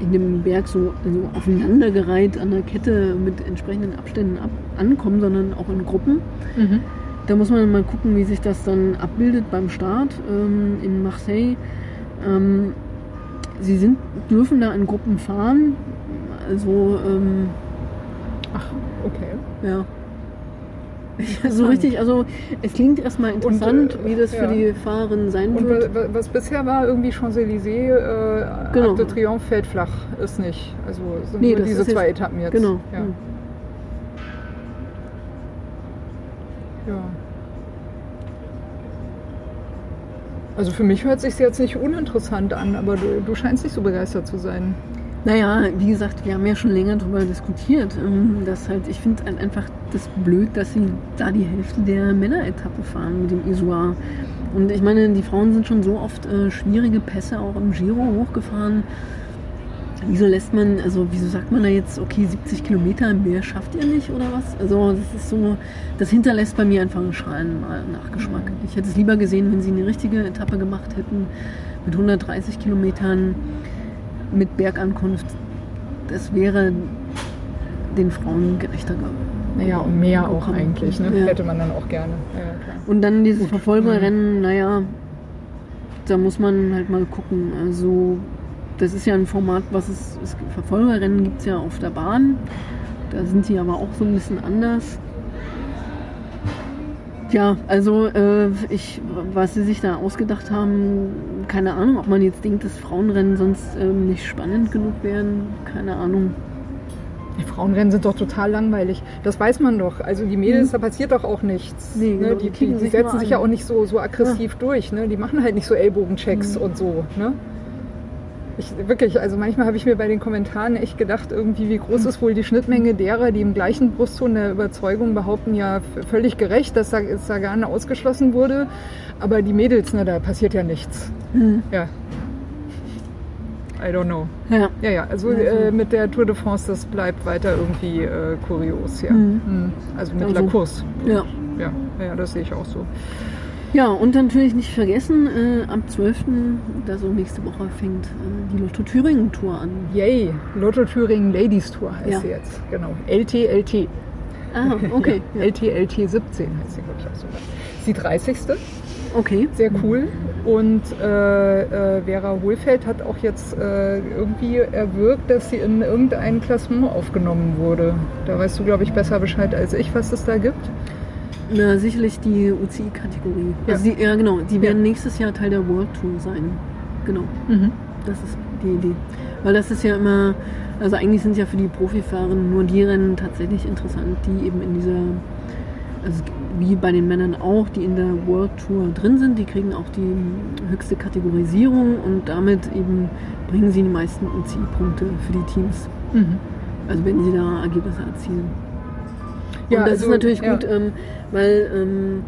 in dem Berg so, so aufeinandergereiht an der Kette mit entsprechenden Abständen ab, ankommen, sondern auch in Gruppen. Mhm. Da muss man mal gucken, wie sich das dann abbildet beim Start ähm, in Marseille. Ähm, sie sind, dürfen da in Gruppen fahren. Also, ähm, Ach, okay. ja. <laughs> so richtig, also es klingt erstmal interessant, äh, wie das ja. für die Fahrerinnen sein Und wird. wa- wa- was bisher war, irgendwie Champs-Élysées, äh, Genau. Arc de Triomphe fällt flach, ist nicht. Also sind Nee, nur diese ist jetzt- zwei Etappen jetzt. Genau. Ja. Hm. Ja. Also für mich hört sich jetzt nicht uninteressant an, aber du, du scheinst nicht so begeistert zu sein. Naja, wie gesagt, wir haben ja schon länger darüber diskutiert. ähm, Dass halt, ich finde halt einfach das blöd, dass sie da die Hälfte der Männeretappe fahren mit dem Isoar. Und ich meine, die Frauen sind schon so oft äh, schwierige Pässe auch im Giro hochgefahren. Wieso lässt man, also wieso sagt man da jetzt, okay, 70 Kilometer mehr schafft ihr nicht oder was? Also das ist so, das hinterlässt bei mir einfach einen schalen Nachgeschmack. Ich hätte es lieber gesehen, wenn sie eine richtige Etappe gemacht hätten mit 130 Kilometern mit Bergankunft. Das wäre den Frauen gerechter geworden. Naja, und mehr auch eigentlich, ne? Ja. Hätte man dann auch gerne. Ja. Und dann dieses Verfolgerrennen, naja, da muss man halt mal gucken. Also, das ist ja ein Format, was es, es Verfolgerrennen gibt es ja auf der Bahn. Da sind die aber auch so ein bisschen anders. Ja, also äh, ich, was sie sich da ausgedacht haben, keine Ahnung, ob man jetzt denkt, dass Frauenrennen sonst ähm, nicht spannend genug wären, keine Ahnung. Die Frauenrennen sind doch total langweilig. Das weiß man doch. Also die Mädels, da passiert doch auch nichts. Mhm. Nee, genau, ne? die Die, die, die sich setzen sich ja auch nicht so, so aggressiv durch. Ne? Die machen halt nicht so Ellbogenchecks Mhm. und so. Ne? Ich, wirklich, also manchmal habe ich mir bei den Kommentaren echt gedacht, irgendwie, wie groß ist wohl die Schnittmenge derer, die im gleichen Brustton der Überzeugung behaupten, ja, völlig gerecht, dass da Sagan ausgeschlossen wurde. Aber die Mädels, ne, da passiert ja nichts. Hm. Ja. I don't know. Ja. Ja, ja, also Ja, äh, mit der Tour de France, das bleibt weiter irgendwie äh, kurios, ja. Mhm. Mhm. Also mit Also, La Course. Ja. Ja, ja, das sehe ich auch so. Ja, und natürlich nicht vergessen, äh, am 12., also nächste Woche, fängt äh, die Lotto Thüringen Tour an. Yay, Lotto Thüringen Ladies Tour heißt Ja. sie jetzt. Genau. LTLT. Ah, okay. <laughs> Ja. ja. LTLT 17 heißt sie, glaube ich, auch sogar. Die 30. Okay. Sehr cool. Und äh, äh, Vera Hohlfeld hat auch jetzt äh, irgendwie erwirkt, dass sie in irgendein Klassement aufgenommen wurde. Da weißt du, glaube ich, besser Bescheid als ich, was es da gibt. Na, sicherlich die UCI-Kategorie. Ja. Also die, ja, genau. Die werden Ja. nächstes Jahr Teil der World Tour sein. Genau. Mhm. Das ist die Idee. Weil das ist ja immer, also eigentlich sind ja für die Profifahrerinnen nur die Rennen tatsächlich interessant, die eben in dieser, also wie bei den Männern auch, die in der World Tour drin sind, die kriegen auch die höchste Kategorisierung und damit eben bringen sie die meisten UCI-Punkte für die Teams. Mhm. Also wenn sie da Ergebnisse erzielen. Ja, und das also, ist natürlich ja. gut, ähm, weil ähm,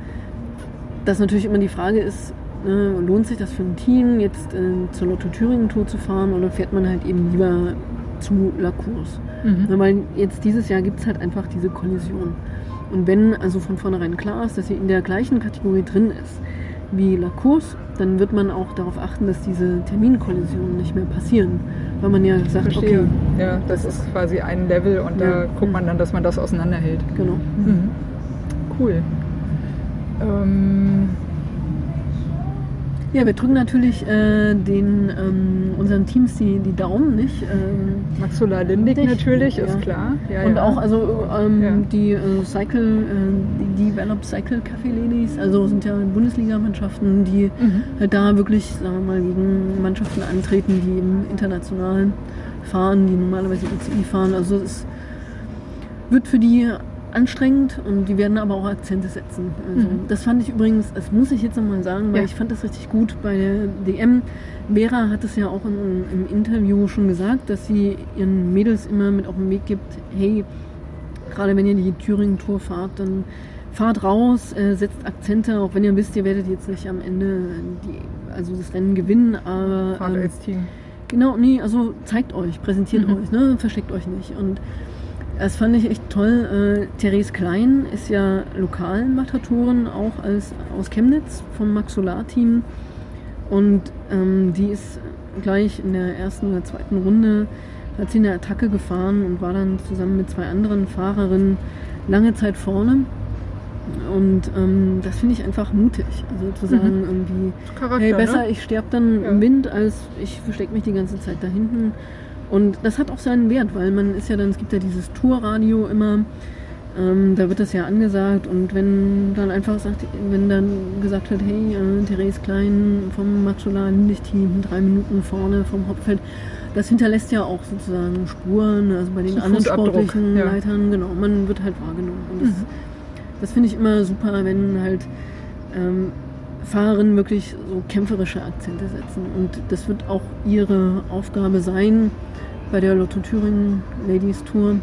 das natürlich immer die Frage ist, äh, lohnt sich das für ein Team, jetzt äh, zur Lotto Thüringen Tour zu fahren oder fährt man halt eben lieber zu La Course? Mhm. Na, weil jetzt dieses Jahr gibt es halt einfach diese Kollision. Und wenn also von vornherein klar ist, dass sie in der gleichen Kategorie drin ist wie La Course, dann wird man auch darauf achten, dass diese Terminkollisionen nicht mehr passieren. Weil man ja sagt, Verstehe. okay, Ja, das ist quasi ein Level und da Ja. guckt man dann, dass man das auseinanderhält. genau. Mhm. Cool. Ähm, Ja, wir drücken natürlich äh, den, ähm, unseren Teams die, die Daumen nicht. Ähm, Maxula Lindig natürlich, ja. ist klar. Ja, und ja. auch also ähm, die äh, Cycle, äh, die Develop Cycle Café Ladies, also sind ja Bundesligamannschaften, die Mhm. halt da wirklich, sagen wir mal, gegen Mannschaften antreten, die im internationalen fahren, die normalerweise UCI fahren. Also es wird für die anstrengend und die werden aber auch Akzente setzen. Also Mhm. das fand ich übrigens, das muss ich jetzt nochmal sagen, weil Ja. ich fand das richtig gut bei der DM. Vera hat es ja auch in, im Interview schon gesagt, dass sie ihren Mädels immer mit auf den Weg gibt, hey, gerade wenn ihr die Thüringen-Tour fahrt, dann fahrt raus, äh, setzt Akzente, auch wenn ihr wisst, ihr werdet jetzt nicht am Ende die, also das Rennen gewinnen, aber Fahrt ähm, als Team. Genau, nee, also zeigt euch, präsentiert Mhm. euch, ne? versteckt euch nicht. Und das fand ich echt toll. Äh, Therese Klein ist ja Lokalmatatorin, auch als, aus Chemnitz vom Max Solar Team. Und ähm, die ist gleich in der ersten oder zweiten Runde, hat sie eine Attacke gefahren und war dann zusammen mit zwei anderen Fahrerinnen lange Zeit vorne. Und ähm, das finde ich einfach mutig. Also zu sagen, irgendwie, Charakter, Hey, besser, ne? ich sterbe dann Ja. im Wind, als ich verstecke mich die ganze Zeit da hinten. Und das hat auch seinen Wert, weil man ist ja dann, es gibt ja dieses Tourradio immer, ähm, da wird das ja angesagt und wenn dann einfach sagt, wenn dann gesagt wird, hey, äh, Therese Klein vom Machola Team drei Minuten vorne vom Hauptfeld, das hinterlässt ja auch sozusagen Spuren, also bei den anderen sportlichen ja. Leitern, genau, man wird halt wahrgenommen. Und das, Mhm. das finde ich immer super, wenn halt ähm, Fahrerinnen wirklich so kämpferische Akzente setzen. Und das wird auch ihre Aufgabe sein bei der Lotto Thüringen Ladies Tour,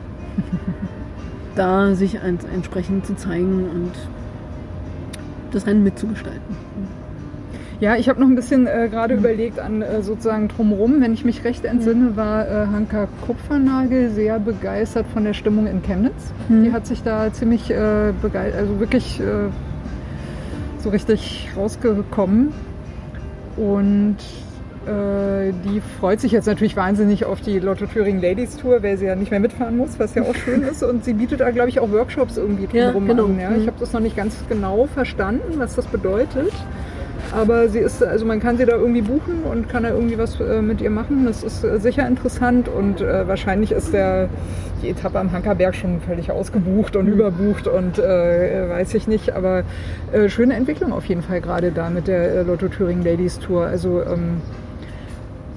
<laughs> da sich entsprechend zu zeigen und das Rennen mitzugestalten. Ja, ich habe noch ein bisschen äh, gerade überlegt an äh, sozusagen drumherum. Wenn ich mich recht entsinne, war äh, Hanka Kupfernagel sehr begeistert von der Stimmung in Chemnitz. Mhm. Die hat sich da ziemlich äh, begeistert, also wirklich äh, so richtig rausgekommen. Und äh, die freut sich jetzt natürlich wahnsinnig auf die Lotto Thüringen Ladies Tour, weil sie ja nicht mehr mitfahren muss, was ja auch schön ist. Und sie bietet da, glaube ich, auch Workshops irgendwie Ja, drumherum genau. an. Ja? Mhm. Ich habe das noch nicht ganz genau verstanden, was das bedeutet. Aber sie ist, also man kann sie da irgendwie buchen und kann da irgendwie was äh, mit ihr machen. Das ist äh, sicher interessant und äh, wahrscheinlich ist der, die Etappe am Hankerberg schon völlig ausgebucht und überbucht und äh, weiß ich nicht. Aber äh, schöne Entwicklung auf jeden Fall gerade da mit der äh, Lotto Thüringen Ladies Tour. Also ähm,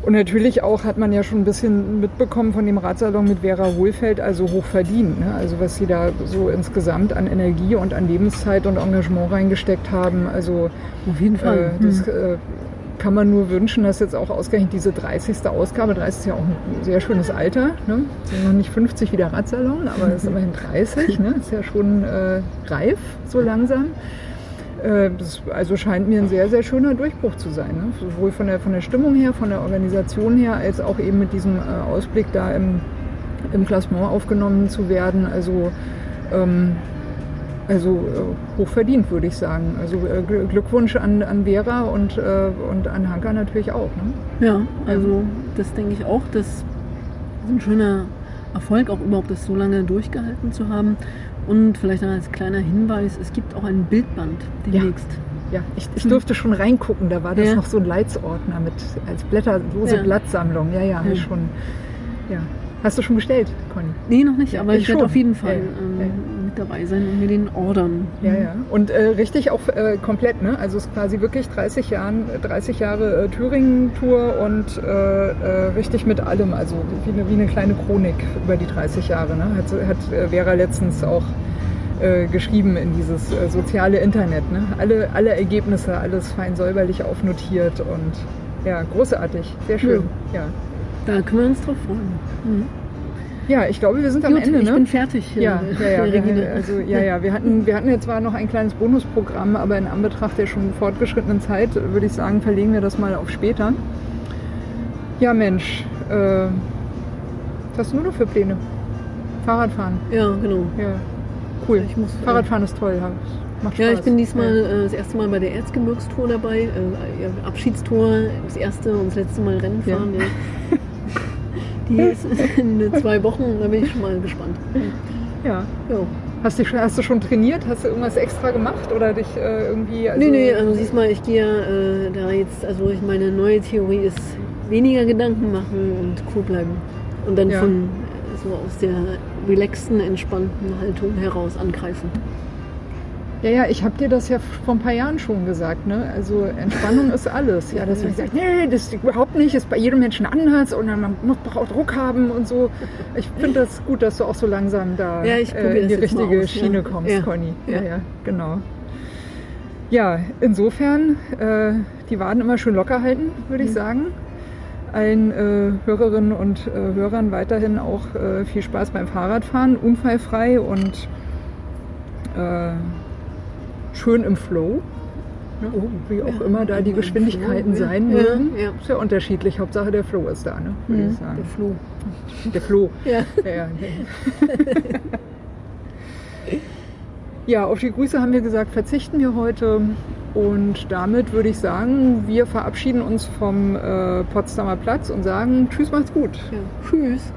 und natürlich auch hat man ja schon ein bisschen mitbekommen von dem Radsalon mit Vera Hohlfeld, also hoch verdient. Ne? Also was sie da so insgesamt an Energie und an Lebenszeit und Engagement reingesteckt haben. Also Auf jeden Fall. äh, das Hm. äh, kann man nur wünschen, dass jetzt auch ausgerechnet diese 30. Ausgabe, 30 ist ja auch ein sehr schönes Alter, ne? sind noch nicht 50 wie der Radsalon, aber es ist immerhin 30, <laughs> ne? ist ja schon äh, reif so langsam. Äh, Das also scheint mir ein sehr, sehr schöner Durchbruch zu sein. Ne? Sowohl von der, von der Stimmung her, von der Organisation her, als auch eben mit diesem äh, Ausblick da im, im Klassement aufgenommen zu werden. Also, ähm, also äh, hochverdient, würde ich sagen. Also Gl- Glückwunsch an, an Vera und, äh, und an Hanka natürlich auch. Ne? Ja, also das denke ich auch. Das ist ein schöner Erfolg, auch überhaupt das so lange durchgehalten zu haben. Und vielleicht noch als kleiner Hinweis, es gibt auch ein Bildband demnächst. Ja, ich, ich durfte schon reingucken, da war das Ja. noch so ein Leitsordner mit als Blätter, lose Ja. Blattsammlung. Ja, ja, Ja. schon. Ja. Hast du schon bestellt, Conny? Nee, noch nicht, Ja, aber ich ich werde auf jeden Fall Ja, ähm, ja. Dabei sein und mir den ordern. Ja, ja. Und äh, richtig auch äh, komplett, ne? Also es ist quasi wirklich 30, Jahren, 30 Jahre äh, Thüringen-Tour und äh, äh, richtig mit allem. Also wie eine, wie eine kleine Chronik über die 30 Jahre. Ne? Hat, hat äh, Vera letztens auch äh, geschrieben in dieses äh, soziale Internet. Ne? Alle, alle Ergebnisse, alles fein säuberlich aufnotiert und ja, großartig. Sehr schön. Ja. Da können wir uns drauf freuen. Mhm. Ja, ich glaube, wir sind am Gut, Ende. ich ne? bin fertig, äh, Ja, ja, ja, Regine. wir, also, ja, ja. Wir hatten, wir hatten jetzt zwar noch ein kleines Bonusprogramm, aber in Anbetracht der schon fortgeschrittenen Zeit würde ich sagen, verlegen wir das mal auf später. Ja, Mensch, äh, was hast du nur noch für Pläne? Fahrradfahren. Ja, genau. Ja, cool. Ich muss, äh, Fahrradfahren ist toll. ja. Macht Spaß. Ja, ich bin diesmal äh, das erste Mal bei der Erzgebirgstour dabei. Äh, Abschiedstour, das erste und das letzte Mal Rennen fahren. Ja. <laughs> Die ist in zwei Wochen, da bin ich schon mal gespannt. Ja. Ja. Hast du, schon- hast du schon trainiert? Hast du irgendwas extra gemacht oder dich äh, irgendwie? Also, nee, nee, also siehst mal, ich gehe äh, da jetzt, also ich meine neue Theorie ist weniger Gedanken machen und cool bleiben. Und dann Ja. von so aus der relaxten, entspannten Haltung heraus angreifen. Ja, ja, ich habe dir das ja vor ein paar Jahren schon gesagt. Ne? Also Entspannung ist alles. Ja, dass man sagt, nee, das ist überhaupt nicht, ist bei jedem Menschen anders und man muss braucht Druck haben und so. Ich finde das gut, dass du auch so langsam da Ja, äh, in die richtige aus, ja. Schiene kommst, Ja. Conny. Ja, Ja. ja, genau. Ja, insofern, äh, die Waden immer schön locker halten, würde Mhm. ich sagen. Allen äh, Hörerinnen und äh, Hörern weiterhin auch äh, viel Spaß beim Fahrradfahren, unfallfrei und äh, schön im Flow. Ne? Wie auch Ja, immer da die Geschwindigkeiten Flow, sein Ja, mögen. ja. Ist ja unterschiedlich. Hauptsache der Flow ist da, ne? würde ich Der sagen. Floh. Der Flow. Ja. Ja, ja. <laughs> ja, auf die Grüße haben wir gesagt, verzichten wir heute. Und damit würde ich sagen, wir verabschieden uns vom äh, Potsdamer Platz und sagen Tschüss, macht's gut. Ja. Tschüss.